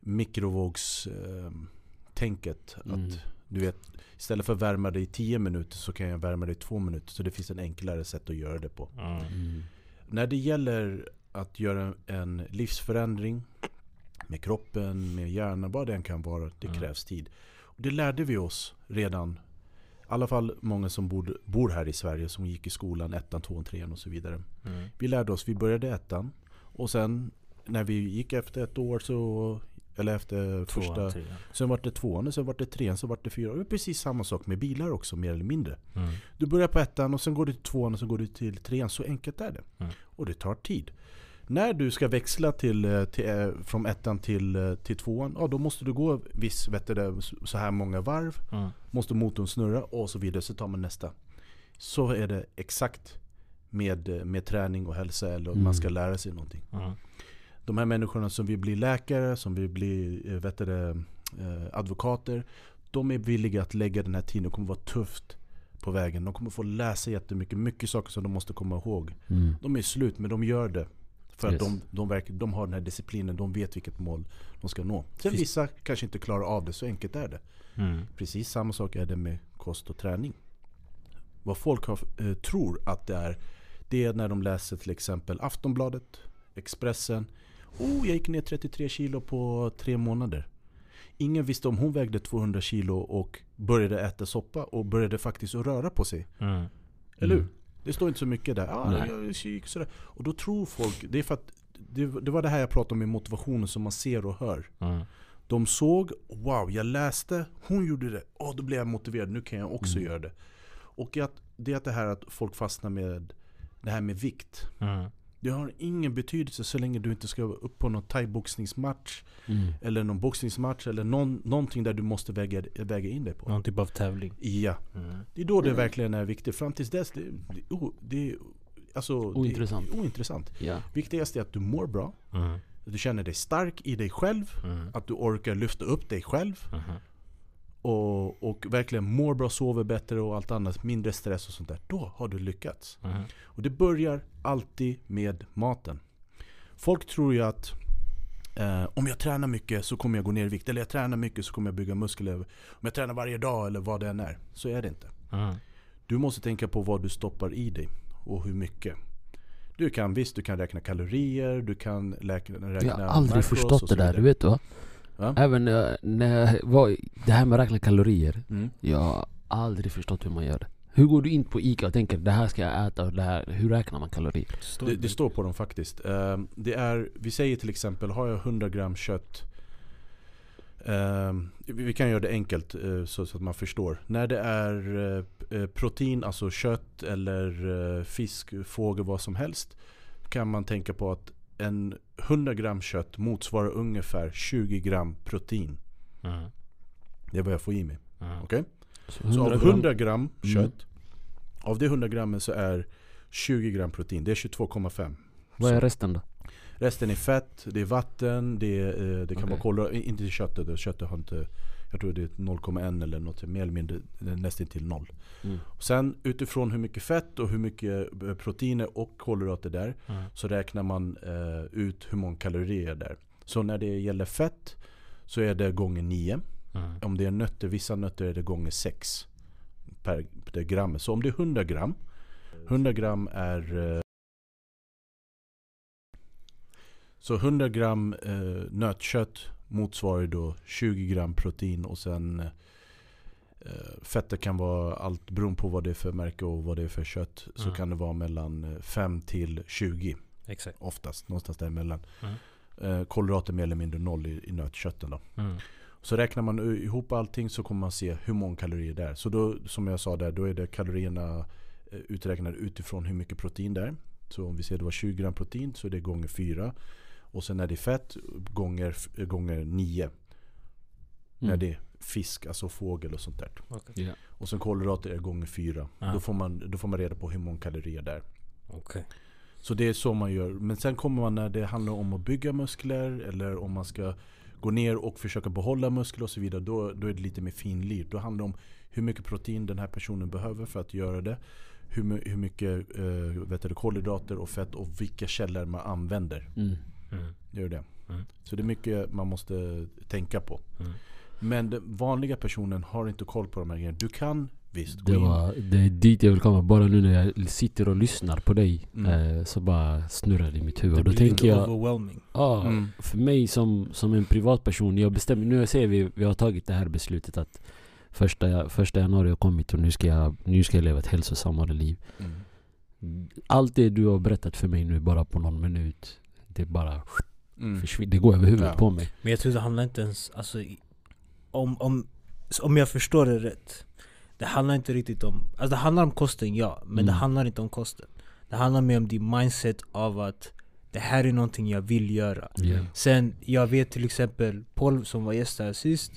mikrovågstänket. Mm. Att du vet, istället för att värma dig i 10 minuter så kan jag värma dig i 2 minuter. Så det finns en enklare sätt att göra det på. Mm. När det gäller att göra en livsförändring med kroppen, med hjärnan, vad det än kan vara, det Mm. krävs tid. Och det lärde vi oss redan, i alla fall många som bor, bor här i Sverige, som gick i skolan, ettan, tvåan, trean och så vidare. Mm. Vi lärde oss, vi började ettan och sen när vi gick efter ett år så eller efter första, Tvåan, trean. sen var det tvåan, sen var det trean, sen var det fyran. Det är precis samma sak med bilar också, mer eller mindre. Mm. Du börjar på ettan och sen går du till tvåan och sen går du till trean. Så enkelt är det. Mm. Och det tar tid. När du ska växla till, eh, till, eh, från ettan till, eh, till tvåan, ja, då måste du gå viss, vet du, så här många varv. Mm. Måste motorn snurra och så vidare. Så tar man nästa. Så är det exakt med, med träning och hälsa eller Mm. man ska lära sig någonting. Mm. De här människorna som vill bli läkare, som vill bli eh, vet det, eh, advokater. De är villiga att lägga den här tiden. Det kommer vara tufft på vägen. De kommer få läsa jättemycket. Mycket saker som de måste komma ihåg. Mm. De är slut men de gör det. För att Yes. de, de, verkar, de har den här disciplinen. De vet vilket mål de ska nå. Sen Finns- vissa kanske inte klarar av det. Så enkelt är det. Mm. Precis samma sak är det med kost och träning. Vad folk har, eh, tror att det är. Det är när de läser till exempel Aftonbladet, Expressen. Oh, jag gick ner 33 kilo på tre månader. Ingen visste om hon vägde 200 kilo och började äta soppa och började faktiskt röra på sig. Mm. Eller hur? Mm. Det står inte så mycket där. Ah, Nej. jag gick sådär. Och då tror folk, det är för att det, det var det här jag pratade om med motivationen som man ser och hör. Mm. De såg, wow, jag läste, hon gjorde det. Åh, då blev jag motiverad, nu kan jag också Mm. göra det. Och att, det är det här att folk fastnar med det här med vikt. Mm. Det har ingen betydelse så länge du inte ska upp på någon thaiboxningsmatch Mm. eller någon boxningsmatch eller någon, någonting där du måste väga, väga in dig på. Någon typ av tävling. Ja, Mm. det är då det verkligen är viktigt. Fram tills dess, det, det, oh, det, alltså, Ointressant. Det är ointressant. Ja. Viktigast är att du mår bra, Mm. att du känner dig stark i dig själv, Mm. att du orkar lyfta upp dig själv Mhm. Och, och verkligen mår bra, sover bättre och allt annat, mindre stress och sånt där. Då har du lyckats. Mhm. Och det börjar alltid med maten. Folk tror ju att eh, om jag tränar mycket så kommer jag gå ner i vikt. Eller jag tränar mycket så kommer jag bygga muskler. Om jag tränar varje dag eller vad det än är. Så är det inte. Mm. Du måste tänka på vad du stoppar i dig och hur mycket. Du kan visst, du kan räkna kalorier, du kan räkna, räkna Jag har aldrig förstått det där, du vet va? Va? Även när jag var, det här med att räkna kalorier. Mm. Jag har aldrig förstått hur man gör det. Hur går du in på ICA och tänker det här ska jag äta och det här, hur räknar man kalorier? Det, det står på dem faktiskt. Ehm, det är, vi säger till exempel, har jag 100 gram kött ehm, vi kan göra det enkelt eh, så, att man förstår. När det är eh, eh, protein, alltså kött eller fisk, fågel, vad som helst. Kan man tänka på att en 100 gram kött motsvarar ungefär 20 gram protein. Mm. Det är vad jag får i mig. Mm. Okej? Så Så av 100 gram- 100 gram Mm. kött, av det 100 grammen så är 20 gram protein. Det är 22,5. Vad är resten då? Resten är fett, det är vatten, det, är, eh, det kan Okej. vara kolhydrater, inte till köttet, köttet har inte Jag tror det är 0,1 eller något mer eller mindre nästan till noll. Mm. Sen utifrån hur mycket fett och hur mycket eh, proteiner och kolhydrater där Mm. så räknar man eh, ut hur många kalorier det är. Så när det gäller fett så är det gånger 9. Mm. Om det är nötter, vissa nötter är det gånger 6 per, per gram. Så om det är 100 gram 100 gram är eh, Så 100 gram eh, nötkött motsvarar då 20 gram protein och sen eh, Fettet kan vara allt beroende på vad det är för märke och vad det är för kött Så Mm. kan det vara mellan eh, 5 till 20 Exakt. Oftast, någonstans däremellan. Mm. Eh, kolhydrater mer eller mindre noll i, i nötkötten då. Mm. Så räknar man ihop allting så kommer man se hur många kalorier det är. Så då, som jag sa där, då är det kalorierna eh, uträknade utifrån hur mycket protein det är. Så om vi ser det var 20 gram protein så är det gånger 4. Och sen när det är fett gånger, gånger 9. När Mm. det är fisk, alltså fågel och sånt där. Okej. Ja. Och sen kolhydrater är gånger 4. Ja. Då, får man, då får man reda på hur många kalorier det är. Okej. Så det är så man gör. Men sen kommer man när det handlar om att bygga muskler eller om man ska gå ner och försöka behålla muskler och så vidare. Då, då är det lite mer finlir. Då handlar det om hur mycket protein den här personen behöver för att göra det. Hur, hur mycket eh, vet du, kolhydrater och fett och vilka källor man använder. Mm. Mm. Det är det. Mm. Så det är mycket man måste tänka på. Mm. Men den vanliga personen har inte koll på de här grejerna. Du kan visst gå Det, in. var, det är dit jag vill komma. Bara nu när jag sitter och lyssnar på dig Mm. eh, så bara snurrar det i mitt huvud. Det då blir tänker lite jag, overwhelming. Mm. för mig som, som en privatperson, jag bestämmer, nu ser vi, vi har tagit det här beslutet att första, första januari har kommit och nu ska, jag, nu ska jag leva ett hälsosammare liv. Mm. Allt det du har berättat för mig nu bara på någon minut, det bara Mm. försvinner, det går över huvudet Ja. på mig. Men jag tror det handlar inte ens, alltså om, om, om jag förstår det rätt Det handlar inte riktigt om, alltså det handlar om kosten ja, men det Mm. handlar inte om kosten Det handlar mer om din mindset av att det här är någonting jag vill göra Ja. Sen, jag vet till exempel Paul som var gäst här sist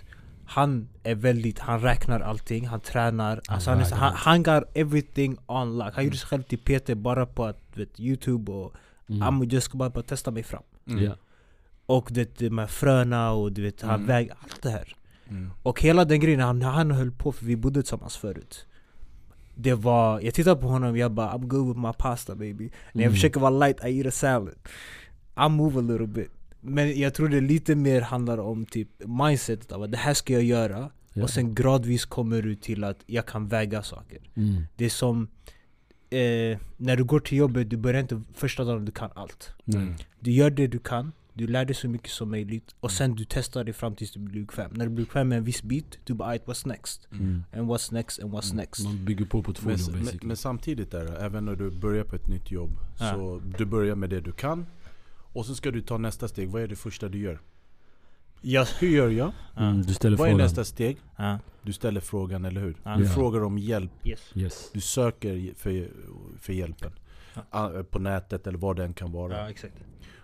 Han är väldigt, han räknar allting, han tränar Han alltså han, är, han, han got everything on lock Han gjorde sig själv till PT bara på att, vet, youtube och Mm. mm. jag ska bara, bara testa mig fram Mm. Ja. Och det, de här fröna och du vet, han Mm. väger allt det här Mm. Och hela den grejen, han, han höll på för vi bodde tillsammans förut Det var, jag tittade på honom jag bara I'm good with my pasta baby När jag Mm. försöker vara light, I eat a salad I move a little bit Men jag tror det lite mer handlar om typ mindsetet av att det här ska jag göra Ja. Och sen gradvis kommer du till att jag kan väga saker Mm. Det är som eh, När du går till jobbet, du börjar inte första dagen du kan allt Mm. du gör det du kan, du lär dig så mycket som möjligt och sen du testar dig fram tills du blir bekväm När du blir bekväm med en viss bit, du bara "Aight, what's next? Mm. And what's next? And what's next? Man bygger på portfolio Men, men, men samtidigt där, även när du börjar på ett nytt jobb Ja. Så du börjar med det du kan Och så ska du ta nästa steg, vad är det första du gör? Ja, Hur gör jag? Mm, du ställer Vad är frågan. nästa steg? ja, Du ställer frågan, eller hur? Ja. Du Ja. frågar om hjälp, yes Yes. du söker för, för hjälpen Ja. Ah, På nätet eller vad den kan vara Ja exakt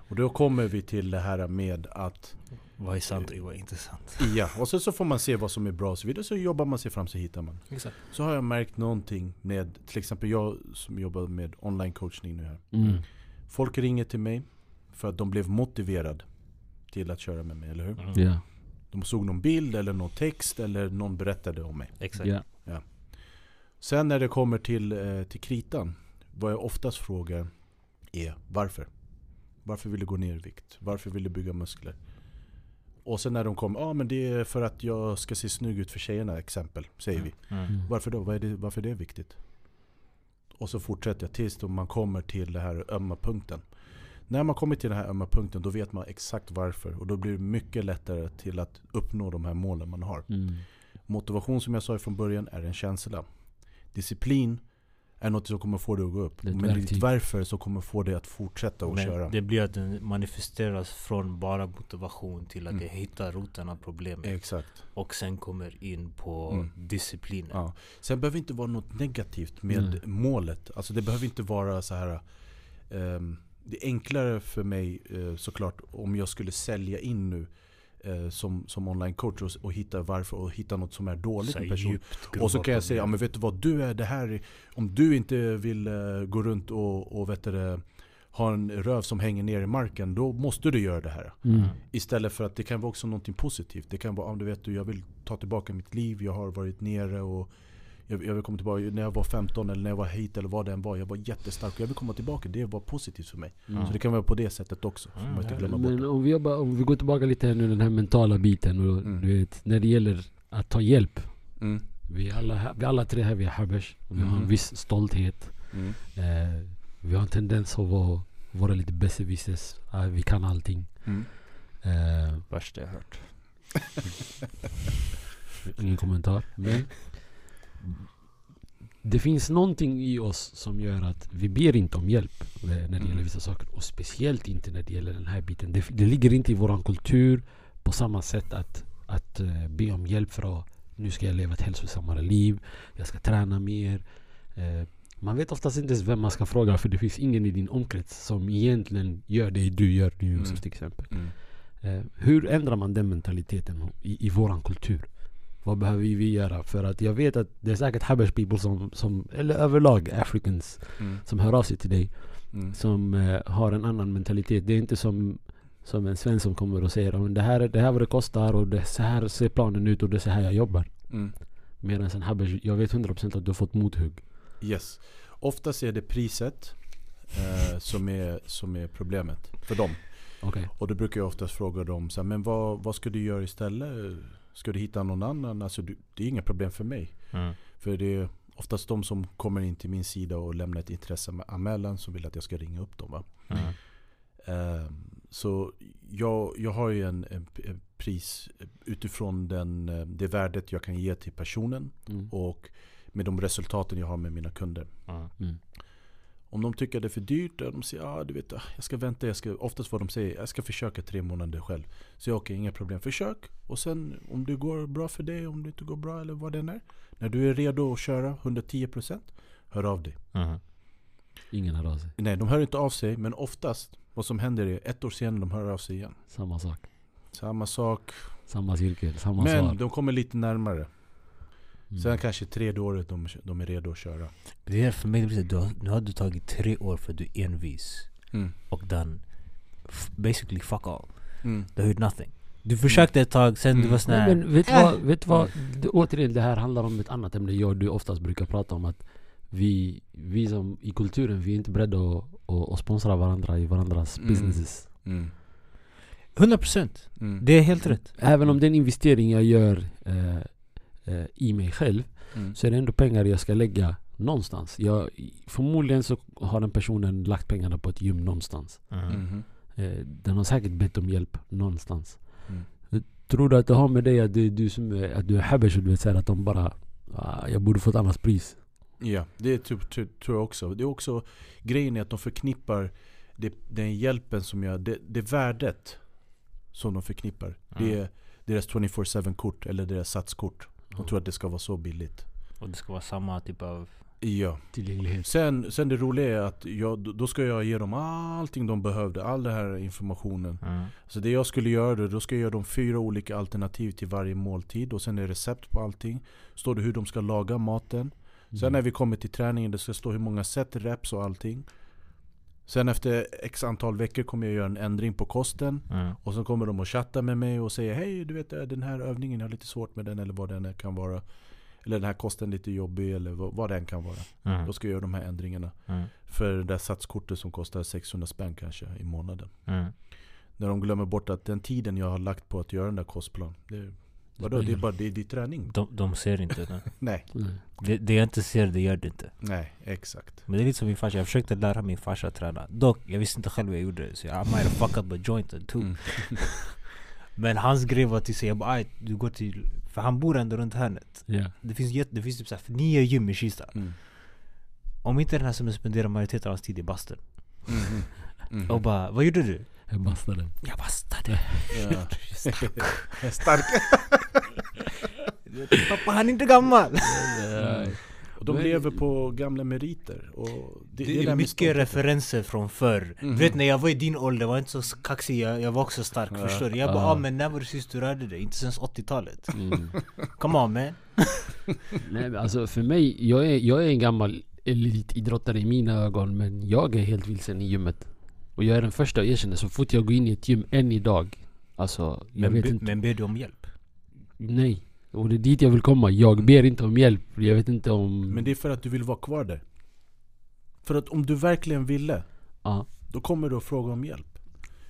Och då kommer vi till det här med att Vad är sant och vad är inte sant? Ja, och så, så får man se vad som är bra och så vidare Så jobbar man sig fram så hittar man Exakt Så har jag märkt någonting med Till exempel jag som jobbar med online coachning nu här Mm. Folk ringer till mig för att de blev motiverade till att köra med mig, eller hur? mm. Ja. De såg någon bild eller någon text eller någon berättade om mig. Exakt Ja. Sen när det kommer till, eh, till kritan, vad jag oftast frågar är varför? Varför vill du gå ner i vikt? Varför vill du bygga muskler? Och sen när de kommer, ja ah, men det är för att jag ska se snygg ut för tjejerna exempel, säger vi. mm. Mm. Varför då? Vad är det, varför är det viktigt? Och så fortsätter jag tills man kommer till den här ömma punkten. När man kommer till den här ömma punkten då vet man exakt varför. Och då blir det mycket lättare till att uppnå de här målen man har. Mm. Motivation som jag sa från början är en känsla. Disciplin är något som kommer få dig att gå upp. Men ditt verktyg. varför så kommer få dig att fortsätta och köra. Det blir att den manifesteras från bara motivation till att Mm. jag hittar roten av problemet Exakt. Och sen kommer in på Mm. disciplinen Ja. Sen behöver det inte vara något negativt med Nej. målet. Alltså det behöver inte vara så här. ehm, det är enklare för mig eh, såklart om jag skulle sälja in nu eh, som, som online coach och, och hitta varför och hitta något som är dåligt med personen. Och så kan jag säga, ja, men vet du vad, du är det här, är- om du inte vill eh, gå runt och, och vet du, ha en röv som hänger ner i marken, då måste du göra det här. Mm. Istället för att det kan vara också någonting positivt. Det kan vara, ja, du vet du, jag vill ta tillbaka mitt liv, jag har varit nere och jag, jag vill komma tillbaka. När jag var 15 eller när jag var hit eller vad det än var, jag var jättestark och jag vill komma tillbaka. Det var positivt för mig. Mm. Så det kan vara på det sättet också. Mm, man inte glömma bort Men om vi, jobbar, om vi går tillbaka lite här nu den här mentala biten och Mm. du vet, när det gäller att ta hjälp. Mm. Vi alla, vi alla tre här, vi är habesh. Vi har en Mhm. viss stolthet. Mm. Eh, vi har en tendens att vara, vara lite besserwissers. Eh, vi kan allting. Mm. Eh, Värsta jag hört ingen kommentar. Men det finns någonting i oss som gör att vi ber inte om hjälp när det Mm. gäller vissa saker. Och speciellt inte när det gäller den här biten. Det, det ligger inte i våran kultur på samma sätt att, att eh, be om hjälp för att nu ska jag leva ett hälsosammare liv. Jag ska träna mer. Eh, man vet oftast inte ens vem man ska fråga för det finns ingen i din omkrets som egentligen gör det du gör nu Josef Mm. till exempel. Mm. Eh, hur ändrar man den mentaliteten i, i våran kultur? Vad behöver vi göra? För att jag vet att det är säkert Habesh people som, som eller överlag Africans Mm. som hör av sig till dig Mm. som eh, har en annan mentalitet. Det är inte som, som en svensk som kommer och säger "Ja, det här, är- det här vad det kostar och det, så här ser planen ut och det är så här jag jobbar. Mm. Medan en Habesh, jag vet 100% att du har fått mothugg. Yes. Oftast är det priset eh, som, är, som är problemet för dem. Okej. Och då brukar jag oftast fråga dem så här, men vad, vad ska du göra istället? Ska du hitta någon annan? Alltså, du, det är inga problem för mig. Mm. För det är oftast de som kommer in till min sida och lämnar ett intresseanmälan som vill att jag ska ringa upp dem. Va? Mm. Ehm, så jag, jag har ju en, en, en pris utifrån den, eh, det värdet jag kan ge till personen Mm. och med de resultaten jag har med mina kunder. Mm. Om de tycker det är för dyrt, de säger ah, du vet, jag ska vänta, jag ska, oftast vad de säger, jag ska försöka tre månader själv. Så jag okej, inga problem, försök. Och sen om det går bra för dig, om det inte går bra eller vad det än är. När du är redo att köra 110% hör av dig. Mm. Ingen hör av sig. Nej, de hör inte av sig, men oftast vad som händer är ett år senare de hör av sig igen. Samma sak. Samma sak, Samma cirkel, samma men svar. de kommer lite närmare. Mm. Sen kanske tredje året de, de är redo att köra. Det är för mig, det blir så, du har, nu har du tagit tre år för att du är envis. Mm. Och den basically fuck all. Mm. Du har gjort nothing. Du försökte ett tag, sen du Mm. var sån här... men vet du Äh. vad? Vet du vad? Det, återigen, det här handlar om ett annat ämne jag och du oftast brukar prata om. Att vi, vi som i kulturen, vi är inte beredda att, att, att sponsra varandra i varandras Mm. businesses. Mm. 100% Mm. Det är helt rätt. Även om det är en investering jag gör eh, eh, i mig själv Mm. så är det ändå pengar jag ska lägga någonstans. Jag, förmodligen så har den personen lagt pengarna på ett gym någonstans. Mm. Mhm. Eh, den har säkert bett om hjälp någonstans. Mm. Tror du att det har med dig att det är du som är, att du är habesh och du vet att de bara ah, Jag borde fått annat pris. Ja, det är typ, typ, tror jag också. Det är också grejen är att de förknippar det, den hjälpen som jag, det, det värdet som de förknippar. Det Mm. är deras 24-7 kort eller deras satskort. De tror att det ska vara så billigt. Och det ska vara samma typ av... Ja. Tillgänglighet. Sen, sen det roliga är att jag, då ska jag ge dem allting de behövde, all den här informationen. Mm. Så det jag skulle göra då, då ska jag ge dem fyra olika alternativ till varje måltid och sen är recept på allting. Står det hur de ska laga maten. Sen när vi kommer till träningen, det ska stå hur många set, reps och allting. Sen efter x antal veckor kommer jag göra en ändring på kosten. Mm. Och sen kommer de att chatta med mig och säga Hej, du vet den här övningen, jag har lite svårt med den eller vad den kan vara. Eller den här kosten är lite jobbig eller vad, vad den kan vara. Mm. Då ska jag göra de här ändringarna. Mm. För det där satskortet som kostar 600 spänn kanske i månaden. Mm. När de glömmer bort att den tiden jag har lagt på att göra den där kostplan. Det, vadå, det är bara det, det är träning. De, de ser inte det. Nej, Nej. det. Det jag inte ser, det gör det inte. nej, exakt. Men det är lite som min farsa, jag försökte lära min farsa träna. Dock, jag visste inte själv hur jag gjorde det. Så jag I might have fucked up a joint too. Mm. Men hans grej var till sig, jag bara "Aj, du går till... För han bor ändå runt hörnet. Ja. Det finns, jätte, det finns typ såhär nio gym i Kista. Mm. Om inte den här som spenderar majoriteten av hans tid i bastun. Mhm. Mhm. Och bara, vad gjorde du? Jag bastade. Jag bastade. Ja. Stark. Pappa han är inte gammal. Och de Men- lever på gamla meriter. Och det, Det, där är mycket referenser från förr. Mhm. Du vet när jag var i din ålder var jag inte så kaxig, jag, jag var också stark. Ja. Förstår du? Jag bara, Ja. ah, men när var det sist du rörde dig? Inte sen 80-talet. Mm. Come on man. Nej men alltså för mig, jag är, jag är en gammal elitidrottare i mina ögon men jag är helt vilsen i gymmet. Och jag är den första att erkänna så fort jag går in i ett gym än idag. Alltså, jag Men, vet be, inte. men ber du om hjälp? Nej. Och det är dit jag vill komma. Jag ber inte om hjälp. Jag vet inte om... Men det är för att du vill vara kvar där. För att om du verkligen ville, Ja. då kommer du att fråga om hjälp.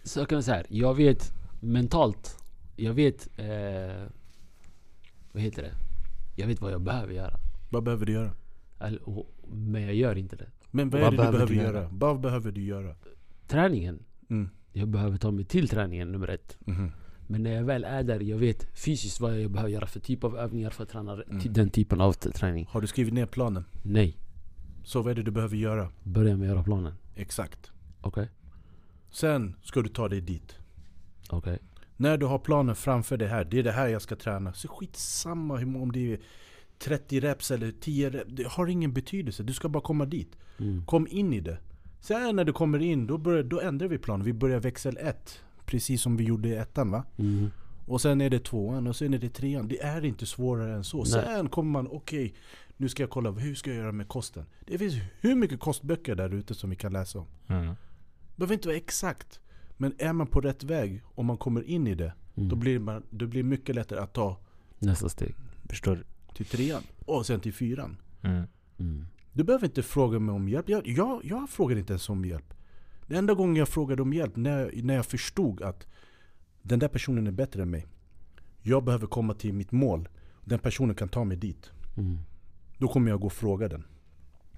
Så jag kan säga här, jag vet mentalt, jag vet, eh, vad heter det? Jag vet vad jag behöver göra. Vad behöver du göra? Och, men jag gör inte det. Men vad, Vad är det du behöver behöver du göra? göra? Vad behöver du göra? Träningen. Mm. Jag behöver ta mig till träningen nummer ett. Mhm. Men när jag väl är där, jag vet fysiskt vad jag behöver göra för typ av övningar för att träna Mm. till den typen av träning. Har du skrivit ner planen? Nej. Så vad är det du behöver göra? Börja med att göra planen. Exakt. Okej? Sen ska du ta dig dit. Okej. När du har planen framför dig här, det är det här jag ska träna. Så skitsamma om det är 30 reps eller 10 reps. Det har ingen betydelse. Du ska bara komma dit. Mm. Kom in i det. Sen när du kommer in, då, börjar, då ändrar vi planen. Vi börjar växel 1. Precis som vi gjorde i ettan va? Mm. Och sen är det tvåan och sen är det trean. Det är inte svårare än så. Nej. Sen kommer man, okej, nu ska jag kolla hur ska jag göra med kosten. Det finns hur mycket kostböcker där ute som vi kan läsa om. Mm. behöver inte vara exakt. Men är man på rätt väg, om man kommer in i det, Mm. då blir man, det blir mycket lättare att ta Nästa steg. Förstår du? till trean och sen till fyran. Mm. Mm. Du behöver inte fråga mig om hjälp. Jag, jag, jag frågar inte ens om hjälp. Den enda gången jag frågade om hjälp, när, när jag förstod att den där personen är bättre än mig. Jag behöver komma till mitt mål. Den personen kan ta mig dit. Mm. Då kommer jag gå och fråga den.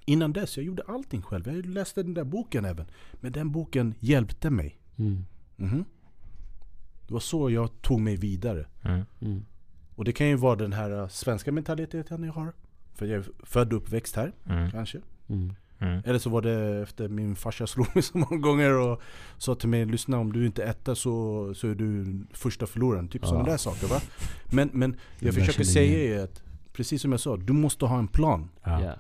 Innan dess, jag gjorde allting själv. Jag läste den där boken även. Men den boken hjälpte mig. Mm. Mhm. Det var så jag tog mig vidare. Mm. Mm. Och det kan ju vara den här äh, svenska mentaliteten jag har. För jag är född och uppväxt här, Mm. kanske. Mm. Mm. Eller så var det efter min farsa slog mig så många gånger och sa till mig Lyssna om du inte etta så, så är du första förloraren. Typ Ja. sådana där saker va. Men, men jag försöker säga är att Precis som jag sa, du måste ha en plan. Ja. Ja.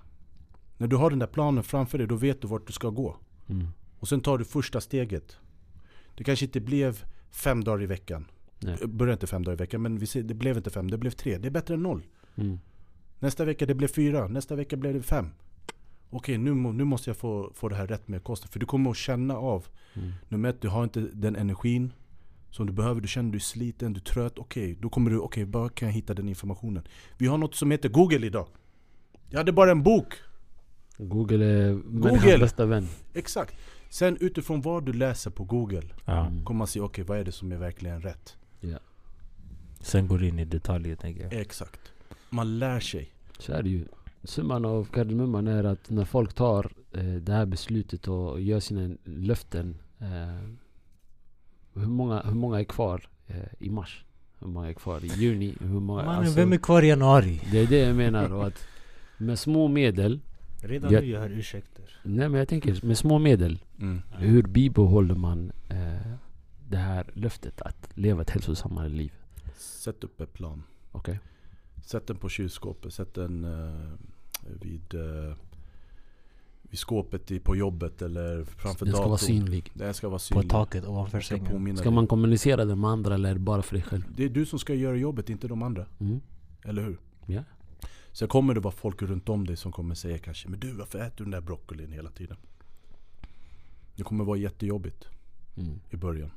När du har den där planen framför dig, då vet du vart du ska gå. Mm. Och sen tar du första steget. Det kanske inte blev fem dagar i veckan. Nej. Började inte fem dagar i veckan, men vi ser, det blev inte fem, det blev tre. Det är bättre än noll. Mm. Nästa vecka det blev fyra, nästa vecka blev det fem. Okej, nu, nu måste jag få, få det här rätt med kosten. För du kommer att känna av, Mm. nummer ett, du har inte den energin som du behöver. Du känner du är sliten, du är trött. Okej, då kommer du, okej, var kan jag hitta den informationen? Vi har något som heter Google idag. Jag hade bara en bok. Google är Google! bästa vän. Exakt. Sen utifrån vad du läser på Google Ja. Mm. kommer man se, okej vad är det som är verkligen rätt? Sen går du in i detaljer tänker jag. Exakt. Man lär sig. Så är det ju. Summan av kardemumman är att när folk tar eh, det här beslutet och gör sina löften. Eh, hur, många, hur många är kvar eh, i mars? Hur många är kvar i juni? Hur många, Mannen, alltså, vem är kvar i januari? Det är det jag menar. Och att med små medel. Redan Ja. nu jag hör ursäkter. Nej men jag tänker med små medel. Mm. Hur bibehåller man eh, det här löftet att leva ett hälsosammare liv? Sätt upp en plan. Okej? Sätt den på kylskåpet. Sätt den eh, vid, eh, vid skåpet i, på jobbet eller framför Den ska datorn. vara synlig. Den ska vara På synlig. taket ovanför ska sängen. Ska man kommunicera det med andra eller bara för dig själv? Det är du som ska göra jobbet, inte de andra. Mm. Eller hur? Ja. Sen kommer det vara folk runt om dig som kommer säga kanske Men du varför äter du den där broccolin hela tiden? Det kommer vara jättejobbigt Mm. i början.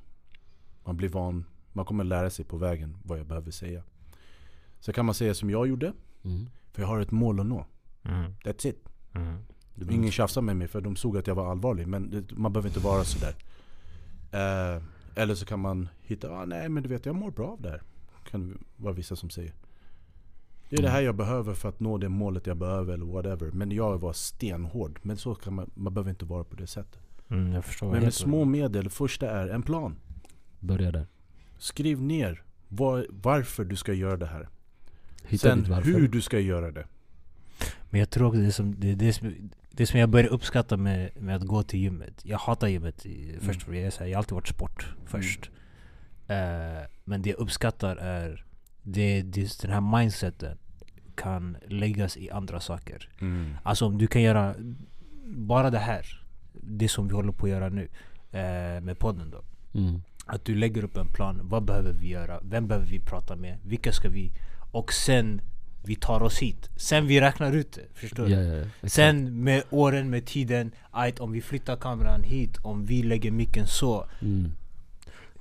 Man blir van, man kommer lära sig på vägen vad jag behöver säga. Så kan man säga som jag gjorde, Mm. för jag har ett mål att nå. Mm. That's it. Mm. Ingen tjafsade med mig för de såg att jag var allvarlig. Men det, man behöver inte vara sådär. Eh, eller så kan man hitta, ah, nej men du vet jag mår bra av det här. Kan vara vissa som säger. Det är det här jag behöver för att nå det målet jag behöver eller whatever. Men jag var stenhård. Men så kan man, man behöver inte vara på det sättet. Mm, jag förstår. Men med små medel, första är en plan. Börja där. Skriv ner var, varför du ska göra det här. Hitta Sen hur du ska göra det. Men jag tror också det som, det, det, som, det som jag börjar uppskatta med, med att gå till gymmet. Jag hatar gymmet i, först för jag, är så här, jag har alltid varit sport först. Eh, men det jag uppskattar är det, det, den här mindseten kan läggas i andra saker. Alltså om du kan göra bara det här, det som vi håller på att göra nu eh, med podden då. Mm. Att du lägger upp en plan, vad behöver vi göra? Vem behöver vi prata med? Vilka ska vi? Och sen vi tar oss hit. Sen vi räknar ut det, förstår du? ja. Sen med åren, med tiden, ajt, om vi flyttar kameran hit, om vi lägger micken så. Mm.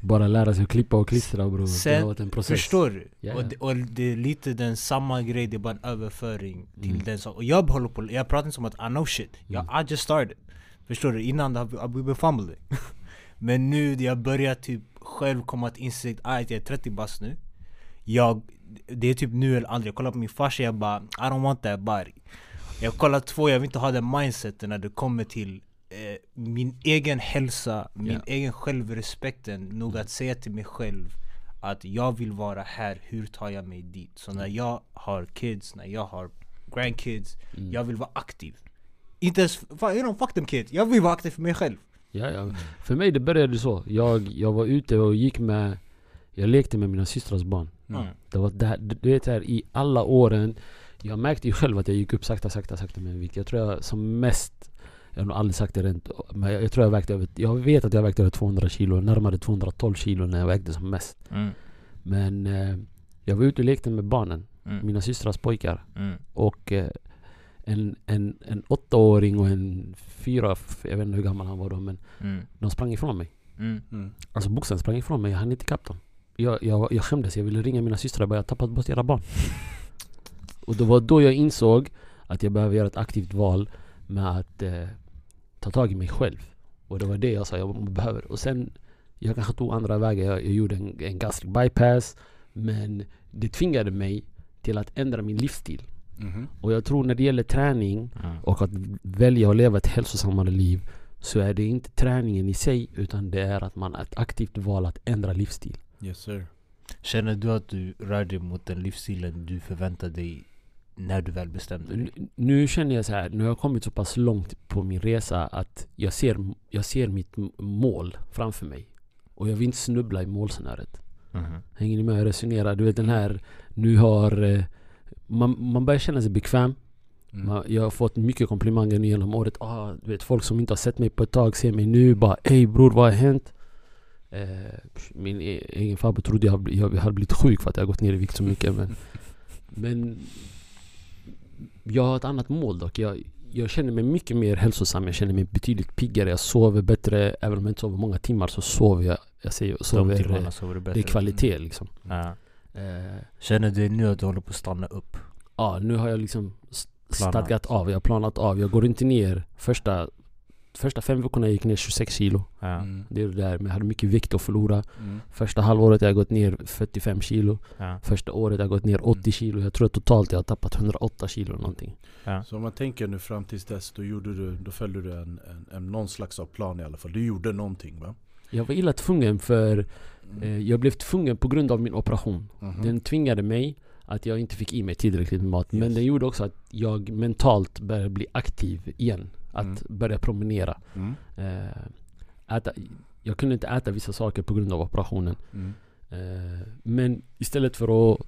Bara lära sig att klippa och klistra bror. Det har varit en process. Förstår du? Och, det, och det är lite den samma grej, det är bara en överföring till Mm. den saken. Och jag håller på, jag pratar inte som att I know shit. Jag, Mm. I just started. Förstår du? Innan har vi been fumbling. Men nu, jag börjar typ själv komma till insikt, att jag är 30 bast nu. Jag, det är typ nu eller aldrig. Jag kollar på min farsa, jag bara I don't want that body. Jag kollar två, jag vill inte ha den mindseten när det kommer till eh, min egen hälsa, min Ja. egen självrespekten. Nog att säga till mig själv att jag vill vara här, hur tar jag mig dit? Så när jag har kids, när jag har grandkids, Mm. jag vill vara aktiv Inte ens, you know, fuck them kids, jag vill vara aktiv för mig själv Ja, ja. För mig det började så. Jag, jag var ute och gick med... Jag lekte med mina systrars barn. Mm. Det var det här, du vet här, i alla åren Jag märkte ju själv att jag gick upp sakta, sakta, sakta med en vikt Jag tror jag som mest Jag har nog aldrig sagt det rent Men jag, jag tror jag vägde över Jag vet att jag vägde över 200 kilo Närmare 212 kilo när jag vägde som mest mm. Men eh, Jag var ute och lekte med barnen Mm. Mina systrars pojkar Mm. Och eh, en, en, en åttaåring och en fyra Jag vet inte hur gammal han var då men Mm. De sprang ifrån mig Mm. Mm. Alltså bokstavligen sprang ifrån mig, jag hann inte ikapp dem. Jag, jag, jag skämdes, jag ville ringa mina systrar och bara jag har tappat bort era barn. och det var då jag insåg att jag behöver göra ett aktivt val med att eh, ta tag i mig själv. Och det var det jag sa jag behöver. Och sen, jag kanske tog andra vägar. Jag, jag gjorde en, en gastric bypass. Men det tvingade mig till att ändra min livsstil. Mhm. Och jag tror när det gäller träning Mm. och att välja att leva ett hälsosammare liv så är det inte träningen i sig utan det är att man har ett aktivt val att ändra livsstil. Yes sir. Känner du att du rör dig mot den livsstilen du förväntade dig när du väl bestämde dig? N- Nu känner jag så här, nu har jag kommit så pass långt på min resa att jag ser, jag ser mitt mål framför mig. Och jag vill inte snubbla i målsnöret. Mhm. Hänger ni med? Jag resonerar. Du vet den här, nu har... eh, Man, man börjar känna sig bekväm. Mm. Man, jag har fått mycket komplimanger nu genom året. Ah, du vet, folk som inte har sett mig på ett tag ser mig nu. Bara Ey bror, vad har hänt? Eh, min e- egen farbror trodde jag, jag hade blivit sjuk för att jag gått ner i vikt så mycket. Men, men jag har ett annat mål dock. Jag, jag känner mig mycket mer hälsosam. Jag känner mig betydligt piggare. Jag sover bättre. Även om jag inte sover många timmar så sover jag. Jag säger De sover. timmarna eh, sover du bättre? Det är kvalitet liksom. Eh, Känner du nu att du håller på att stanna upp? Ja, nu har jag liksom st- Planat. stadgat av. Jag har planat av. Jag går inte ner. Första, första fem veckorna gick jag ner 26 kilo. Ja. Mm. Det är det där. Men jag hade mycket vikt att förlora. Mm. Första halvåret har jag gått ner 45 kilo. Ja. Första året har jag gått ner 80 kilo. Jag tror att totalt jag har tappat 108 kilo eller någonting. Ja. Så om man tänker nu fram tills dess, då, gjorde du, då följde du en, en, en, någon slags av plan i alla fall. Du gjorde någonting va? Jag var illa tvungen för Mm. eh, jag blev tvungen på grund av min operation. Mhm. Den tvingade mig att jag inte fick i mig tillräckligt med mat. Men Yes. den gjorde också att jag mentalt började bli aktiv igen. Att Mm. börja promenera. Mm. Eh, äta, jag kunde inte äta vissa saker på grund av operationen. Mm. Eh, men istället för att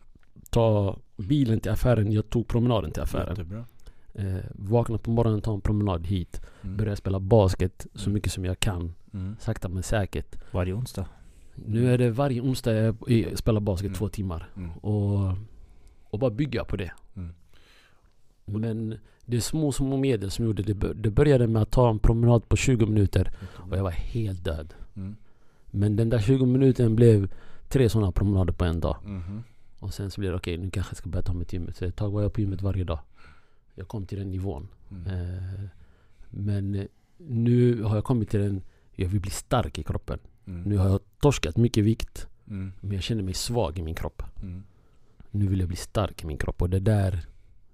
ta bilen till affären, jag tog promenaden till affären. Eh, vakna på morgonen, ta en promenad hit. Mm. Börja spela basket så Mm. mycket som jag kan. Mm. Sakta men säkert. Varje onsdag? Nu är det varje onsdag jag spelar basket Mm. två timmar. Mm. Och, och bara bygga på det. Men det är små, små medel som gjorde det. Det började med att ta en promenad på 20 minuter och jag var helt död. Mm. Men den där 20 minuten blev tre sådana promenader på en dag. Mhm. Och sen så blev det okej, nu kanske jag ska börja ta mig till gymmet. Så ett tag var jag på gymmet varje dag. Jag kom till den nivån. Mm. Eh, men eh, nu har jag kommit till den, jag vill bli stark i kroppen. Mm. Nu har jag torskat mycket vikt. Mm. Men jag känner mig svag i min kropp. Mm. Nu vill jag bli stark i min kropp. Och det där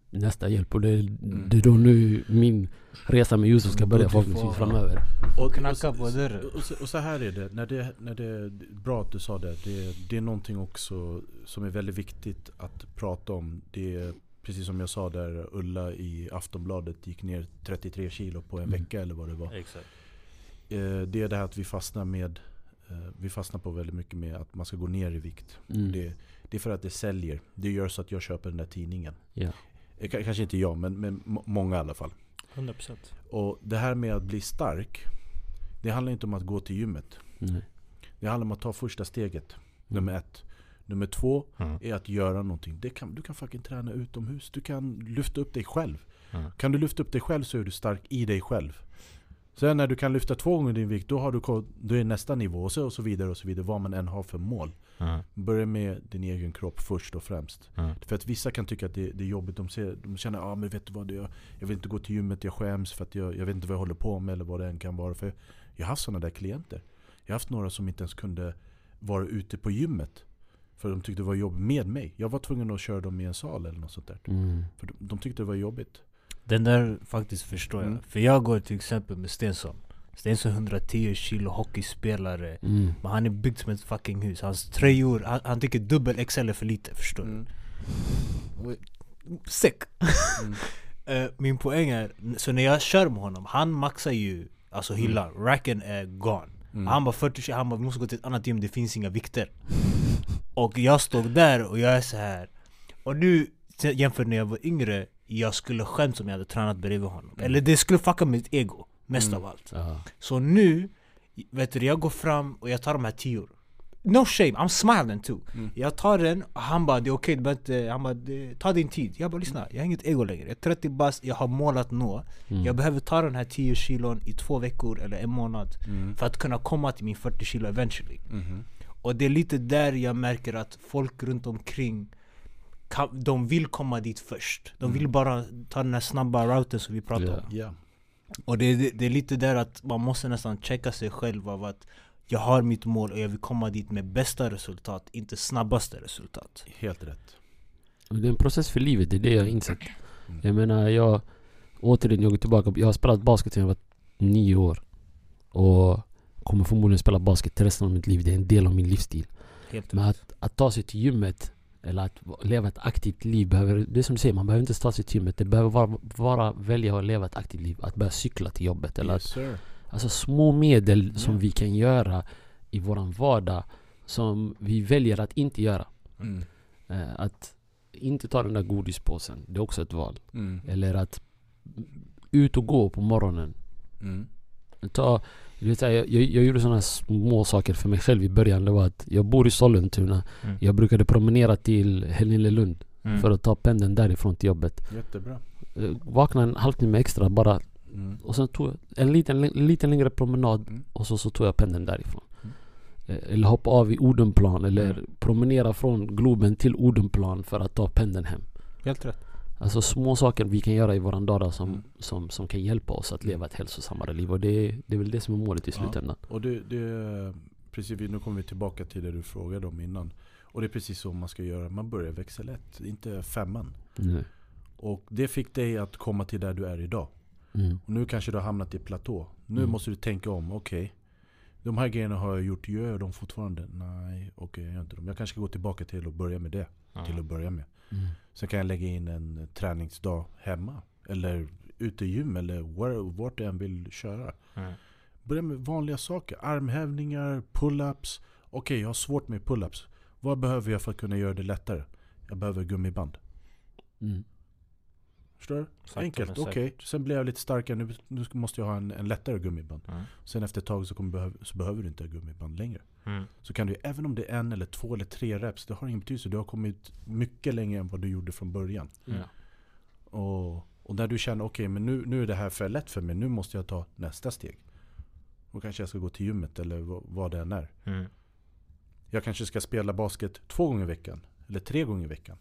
nästa hjälp. Och det, Mm. det är då nu min resa med Yusuf ska börja förhoppningsvis framöver. Och, Knacka och, på dörren. och, så- och så här är det, när det, när det bra att du sa det. det. Det är någonting också som är väldigt viktigt att prata om. Det är precis som jag sa där Ulla i Aftonbladet gick ner 33 kilo på en Mm. vecka eller vad det var. Exakt. Eh, Det är det här att vi fastnar med eh, Vi fastnar på väldigt mycket med att man ska gå ner i vikt. Mm. Det, det är för att det säljer. Det gör så att jag köper den där tidningen. Ja. Eh, Kanske inte jag, men, men må- många i alla fall. 100% Och det här med att bli stark Det handlar inte om att gå till gymmet Nej. Det handlar om att ta första steget Mm. Nummer ett Nummer två mm. är att göra någonting det kan, Du kan fucking träna utomhus Du kan lyfta upp dig själv Mm. Kan du lyfta upp dig själv så är du stark i dig själv Sen när du kan lyfta två gånger din vikt Då har du då är nästa nivå och så, och så vidare och så vidare Vad man än har för mål. Mm. Börja med din egen kropp först och främst. Mm. För att vissa kan tycka att det, det är jobbigt. De, ser, de känner ah, men vet du vad, jag, jag vill inte gå till gymmet Jag skäms för att jag, jag vet inte vad jag håller på med Eller vad det än kan vara. För Jag har haft sådana där klienter. Jag har haft några som inte ens kunde vara ute på gymmet. För de tyckte det var jobbigt med mig. Jag var tvungen att köra dem i en sal eller något sånt där. Mm. För de, de tyckte det var jobbigt Den där faktiskt förstår jag. Mm. För jag går till exempel med Stensson. Stenson är 110 kilo hockeyspelare Mm. Men han är byggd som ett fucking hus Hans tröjor, han, han tycker dubbel XL är för lite förstår du? Mm. Sick! Mm. Eh, min poäng är, så när jag kör med honom, han maxar ju Alltså Mm. hyllan, racken är gone Mm. Han bara 40 kilo, han bara vi måste gå till ett annat gym, det finns inga vikter Och jag stod där och jag är så här. Och nu jämfört när jag var yngre Jag skulle skämt om jag hade tränat bredvid honom Mm. Eller det skulle fucka mitt ego, mest Mm. av allt Ja. Så nu, vet du, jag går fram och jag tar de här tior No shame, I'm smiling too Mm. Jag tar den och han bara det är okej, okay, han bara "Det- ta din tid Jag bara lyssna, jag har inget ego längre Jag är 30 bast, jag har mål att nå Mm. Jag behöver ta den här 10 kilon i två veckor eller en månad Mm. För att kunna komma till min 40 kilo eventually Mhm. Och det är lite där jag märker att folk runt omkring De vill komma dit först De vill Mm. bara ta den här snabba routen som vi pratade Ja. om Ja. Och det, det, det är lite där att man måste nästan checka sig själv av att Jag har mitt mål och jag vill komma dit med bästa resultat, inte snabbaste resultat Helt rätt. Det är en process för livet, det är det jag har insett. Mm. Jag menar, jag... Återigen, jag går tillbaka. Jag har spelat basket sedan jag var nio år. Och kommer förmodligen spela basket resten av mitt liv. Det är en del av min livsstil. Helt Men att, att ta sig till gymmet eller att va- leva ett aktivt liv behöver, det är som du säger, man behöver inte ta sig till gymmet. Det behöver vara, vara välja att leva ett aktivt liv. Att börja cykla till jobbet. Eller Yes, att, alltså små medel som Ja. vi kan göra i våran vardag som vi väljer att inte göra. Mm. Eh, att inte ta den där godispåsen, det är också ett val. Mm. Eller att ut och gå på morgonen. Mm. Ta, du vet, jag, jag, jag gjorde sådana små saker för mig själv i början. Det var att jag bor i Sollentuna. Mm. Jag brukade promenera till Helenelund Mm. för att ta pendeln därifrån till jobbet. Jättebra. Eh, Vakna en halvtimme extra bara Mm. och sen tog jag en liten, en liten längre promenad Mm. och så, så tog jag pendeln därifrån. Mm. Eh, Eller hoppa av i Odenplan eller Mm. promenera från Globen till Odenplan för att ta pendeln hem. Helt rätt Alltså små saker vi kan göra i våran vardag som, Mm. som, som kan hjälpa oss att leva ett hälsosammare liv. Och det, är- det är väl det som är målet i Ja. slutändan. Och det, det, precis, nu kommer vi tillbaka till det du frågade om innan. Och det är precis så man ska göra. Man börjar växel 1, inte femman. Mm. Och det fick dig att komma till där du är idag. Mm. Och nu kanske du har hamnat i platå. Nu Mm. måste du tänka om. Okej, de här grejerna har jag gjort. Gör jag dem fortfarande? Nej, okej jag gör inte dem. Jag kanske ska gå tillbaka till att börja med det. Till att börja med. Mm. Sen kan jag lägga in en träningsdag hemma. Eller ute i gym eller var, vart jag än vill köra. Mm. Börja med vanliga saker. Armhävningar, pull-ups. Okej, jag har svårt med pull-ups. Vad behöver jag för att kunna göra det lättare? Jag behöver gummiband. Mm. Förstår du? Sakta Enkelt, okej. säkert. Sen blir jag lite starkare. Nu, nu måste jag ha en, en lättare gummiband. Mm. Sen efter ett tag så, kommer behöv, så behöver du inte ha gummiband längre. Mm. Så kan du, även om det är en eller två eller tre reps, det har ingen betydelse. Du har kommit mycket längre än vad du gjorde från början. Mm. Och, och när du känner, okej men nu, nu är det här för lätt för mig. Nu måste jag ta nästa steg. Och kanske jag ska gå till gymmet eller vad, vad det än är. Mm. Jag kanske ska spela basket två gånger i veckan. Eller tre gånger i veckan.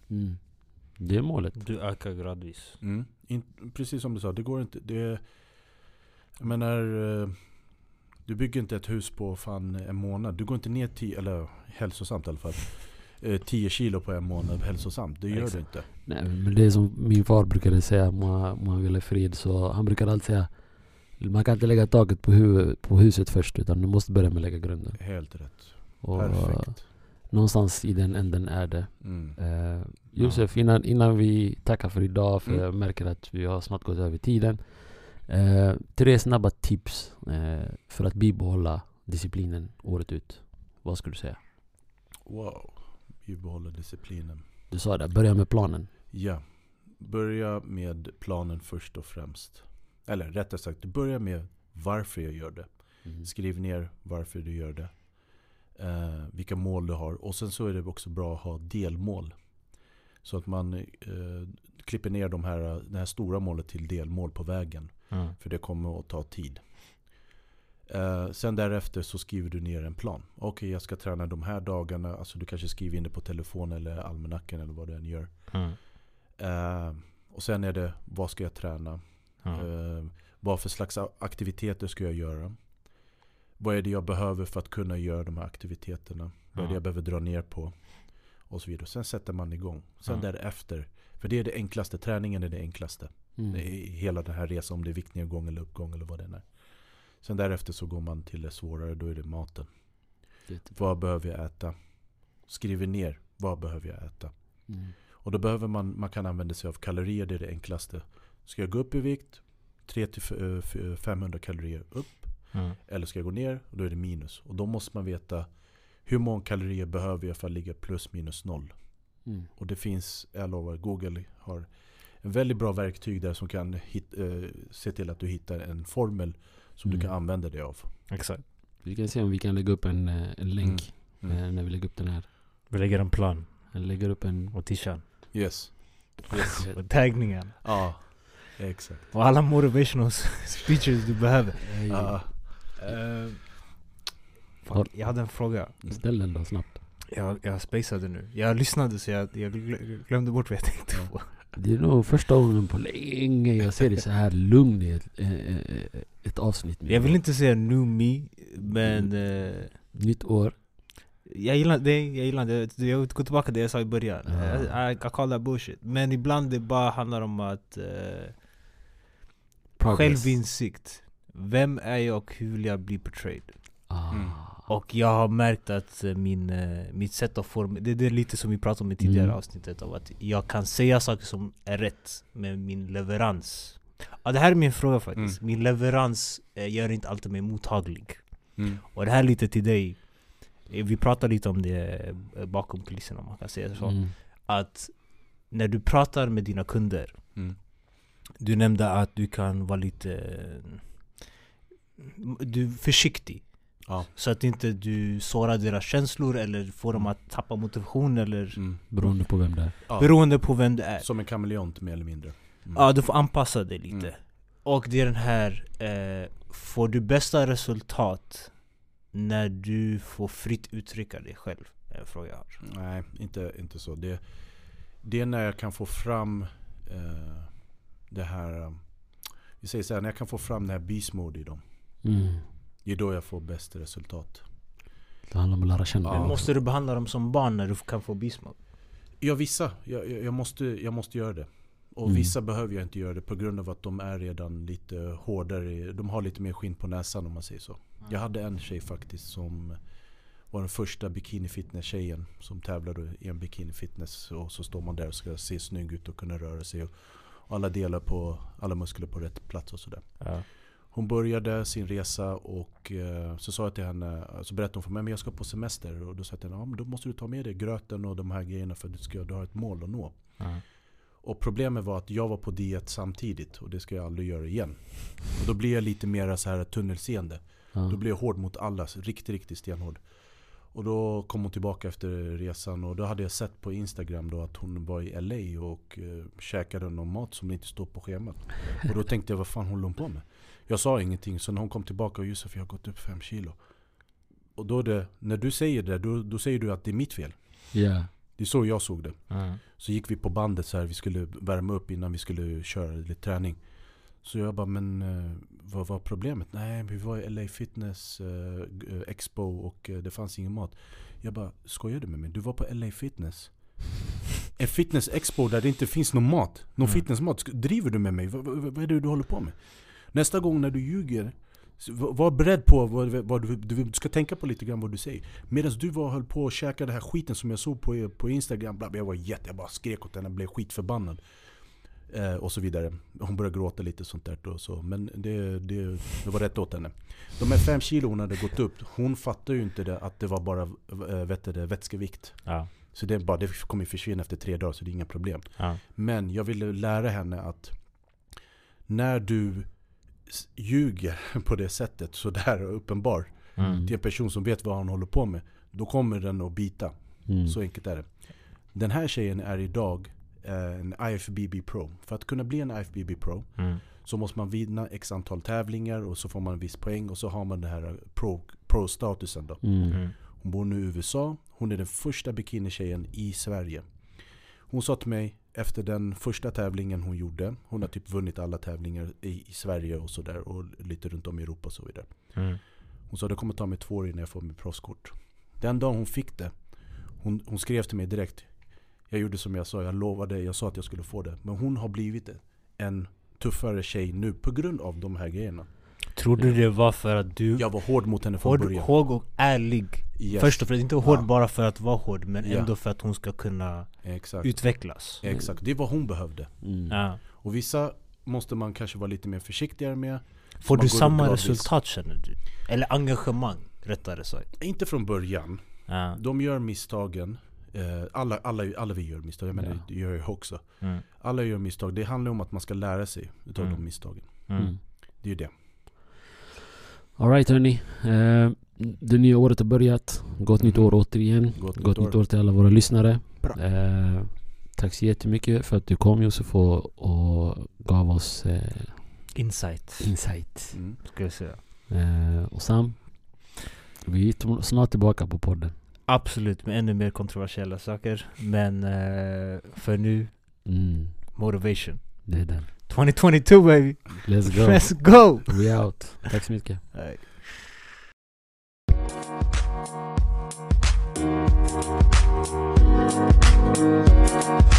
Det är målet. Du ökar gradvis Mm. In, precis som du sa, det går inte. Det, jag menar, eh, du bygger inte ett hus på fan en månad. Du går inte ner 10, eller hälsosamt i alla fall. eh, 10 kilo på en månad hälsosamt. Det gör Exakt. du inte. Nej, men det är som min far brukade säga om han ville frid. Så han brukade alltid säga man kan inte lägga taket på, huvud, på huset först utan du måste börja med att lägga grunden. Helt rätt. Och Perfekt. någonstans i den änden är det. Mm. Eh, Josef, innan, innan vi tackar för idag, för Mm. jag märker att vi har snart gått över tiden. Eh, tre snabba tips eh, för att bibehålla disciplinen året ut. Vad skulle du säga? Wow. Vi behåller disciplinen. Du sa det, börja med planen. Ja. Börja med planen först och främst. Eller rättare sagt, du börjar med varför jag gör det. Skriv ner varför du gör det. Eh, vilka mål du har. Och sen så är det också bra att ha delmål. Så att man eh, klipper ner de här, det här stora målet till delmål på vägen. mm. För det kommer att ta tid. Eh, sen därefter så skriver du ner en plan. Okej, jag ska träna de här dagarna. Alltså du kanske skriver in det på telefon eller almanackan eller vad du än gör. Mm. Eh, och sen är det, vad ska jag träna? Eh, vad för slags aktiviteter ska jag göra? Vad är det jag behöver för att kunna göra de här aktiviteterna? Vad är det Ja. jag behöver dra ner på? Och så vidare. Sen sätter man igång. Sen Ja. därefter. För det är det enklaste. Träningen är det enklaste. Mm. Det är hela den här resan. Om det är viktnedgång eller uppgång eller vad det är. Sen därefter så går man till det svårare, då är det maten. Det- Vad behöver jag äta? Skriver ner, vad behöver jag äta? Mm. Och då behöver man, man kan använda sig av kalorier, det är det enklaste. Ska jag gå upp i vikt? 300-500 kalorier upp. Mm. Eller ska jag gå ner? Då är det minus. Och då måste man veta hur många kalorier behöver jag för att ligga plus minus noll. Mm. Och det finns, jag lovar, Google har en väldigt bra verktyg där som kan hit, eh, se till att du hittar en formel som Mm. du kan använda dig av. Exakt. Vi kan se om vi kan lägga upp en, eh, en länk Mm. eh, när vi lägger upp den här. Vi lägger en plan. Jag lägger upp en... Och tishan. Yes. yes. Och taggningen. ja, exakt. Och alla motivational speeches du behöver. Ja. Uh, Har- jag hade en fråga. Ställ den då snabbt. Jag, jag spacade nu. Jag lyssnade så jag, jag glö- glömde bort vad jag tänkte på. Det är nog första gången på länge jag ser dig så här lugn i ett, eh, eh, ett avsnitt. Jag vill inte säga new me, men eh, Nytt år. jag gillar det. Jag gillar det. Jag går tillbaka till det jag sa i början. Ja. I, I call that bullshit. Men ibland det bara handlar om att Progress. självinsikt. Vem är jag och hur vill jag bli portrayed? Ah. Mm. Och jag har märkt att eh, min, eh, mitt sätt att forma, det, det är lite som vi pratade om i tidigare Mm. avsnittet av att jag kan säga saker som är rätt med min leverans. Ja, det här är min fråga faktiskt. Min leverans eh, gör inte alltid mig mottaglig. Mm. Och det här är lite till dig. Vi pratade lite om det bakom kulisserna om man kan säga så. Mm. Att när du pratar med dina kunder, Mm. du nämnde att du kan vara lite du är försiktig. Ja. Så att inte du sårar deras känslor eller får dem att tappa motivation eller Mm. Beroende på vem det är. Ja. Beroende på vem det är. Som en kameleont mer eller mindre. Mm. Ja, du får anpassa dig lite. Mm. Och det är den här, eh, får du bästa resultat när du får fritt uttrycka dig själv? Är en fråga jag har. Nej, inte, inte så. Det, det är när jag kan få fram eh, det här... eh, Vi säger så här, när jag kan få fram det här beast mode i dem. Mm. Det är då jag får bäst resultat. Det handlar om att lära känna. Ja. Men måste du behandla dem som barn när du kan få bismod? Ja, vissa. Jag, jag, jag, måste, jag måste göra det. Och Mm. vissa behöver jag inte göra det på grund av att de är redan lite hårdare. De har lite mer skinn på näsan om man säger så. Jag hade en tjej faktiskt som var den första bikini fitness tjejen som tävlade i en bikini fitness. Och så står man där och ska se snygg ut och kunna röra sig. Och alla delar på, alla muskler på rätt plats och sådär. Ja. Hon började sin resa och eh, så sa jag till henne, så berättade hon för mig men jag ska på semester. Och då sa jag till henne, ja, men då måste du ta med dig gröten och de här grejerna för att du, ska, du har ett mål att nå. Ja. Och problemet var att jag var på diet samtidigt och det ska jag aldrig göra igen. Och då blir jag lite mer så här tunnelseende. Ja. Då blir jag hård mot alla, riktigt, riktigt stenhård. Och då kom hon tillbaka efter resan och då hade jag sett på Instagram då att hon var i LA och uh, käkade någon mat som inte står på schemat. Och då tänkte jag, vad fan håller hon på med? Jag sa ingenting, så när hon kom tillbaka och Josef, jag har gått upp fem kilo. Och då det, när du säger det, då, då säger du att det är mitt fel. Ja. Det är så jag såg det. Ja. Så gick vi på bandet så här, vi skulle värma upp innan vi skulle köra lite träning. Så jag bara, men eh, vad var problemet? Nej, vi var i LA Fitness eh, eh, Expo och eh, det fanns ingen mat. Jag bara, skojar du med mig? Du var på LA Fitness? En fitness expo där det inte finns någon mat. Någon Mm. fitnessmat. Driver du med mig? Vad, vad, vad är det du håller på med? Nästa gång när du ljuger, var beredd på vad, vad du, du ska tänka på lite grann vad du säger. Medan du var höll på och käkade den här skiten som jag såg på, på Instagram. Bla, jag var jätte, jag bara skrek åt henne, blev skitförbannad. Eh, och så vidare. Hon började gråta lite sånt där. Och så. Men det, det, det var rätt åt henne. De här fem kilo hon hade gått upp, hon fattade ju inte det, att det var bara äh, vet det, vätskevikt. Ja. Så det, är bara, det kommer försvinna efter tre dagar så det är inga problem. Ja. Men jag ville lära henne att när du ljuger på det sättet, så där uppenbar Mm. till en person som vet vad han håller på med, då kommer den att bita. Mm. Så enkelt är det. Den här tjejen är idag eh, en IFBB Pro. För att kunna bli en IFBB Pro Mm. så måste man vinna x antal tävlingar och så får man en viss poäng och så har man den här pro- pro-statusen då. Mm. Mm. Hon bor nu i USA. Hon är den första bikinitjejen i Sverige. Hon sa till mig efter den första tävlingen hon gjorde. Hon har typ vunnit alla tävlingar i, i Sverige och sådär. Och lite runt om i Europa och så vidare. Mm. Hon sa det kommer ta mig två år innan jag får mitt proffskort. Den dagen hon fick det. Hon, hon skrev till mig direkt. Jag gjorde som jag sa. Jag lovade. Jag sa att jag skulle få det. Men hon har blivit en tuffare tjej nu på grund av de här grejerna. Tror du det var för att du... Jag var hård mot henne från Hård, början. hård och ärlig. Yes. Först och främst, inte hård Ja. bara för att vara hård men Ja. ändå för att hon ska kunna Exakt. utvecklas. Exakt, det är vad hon behövde. Mm. Ja. Och vissa måste man kanske vara lite mer försiktigare med. Får Man du samma resultat känner du? Eller engagemang, rättare sagt. Inte från början. Ja. De gör misstagen. Eh, alla, alla, alla vi gör misstag, jag menar Ja. det gör jag också. Mm. Alla gör misstag. Det handlar om att man ska lära sig utav Mm. de misstagen. Mm. Mm. Det är ju det. Alright hörni. Eh, det nya året har börjat. Gott nytt år återigen. Gott nytt Gott år. nytt år till alla våra lyssnare. Eh, tack så jättemycket för att du kom Josef och, och gav oss eh, Insight, insight. Mm. ska jag säga. Eh, och Sam, vi är snart tillbaka på podden. Absolut, med ännu mer kontroversiella saker. Men eh, för nu, Mm, motivation. det är den. 2022 baby! Let's go. Let's go! We out. Tack så mycket. Thank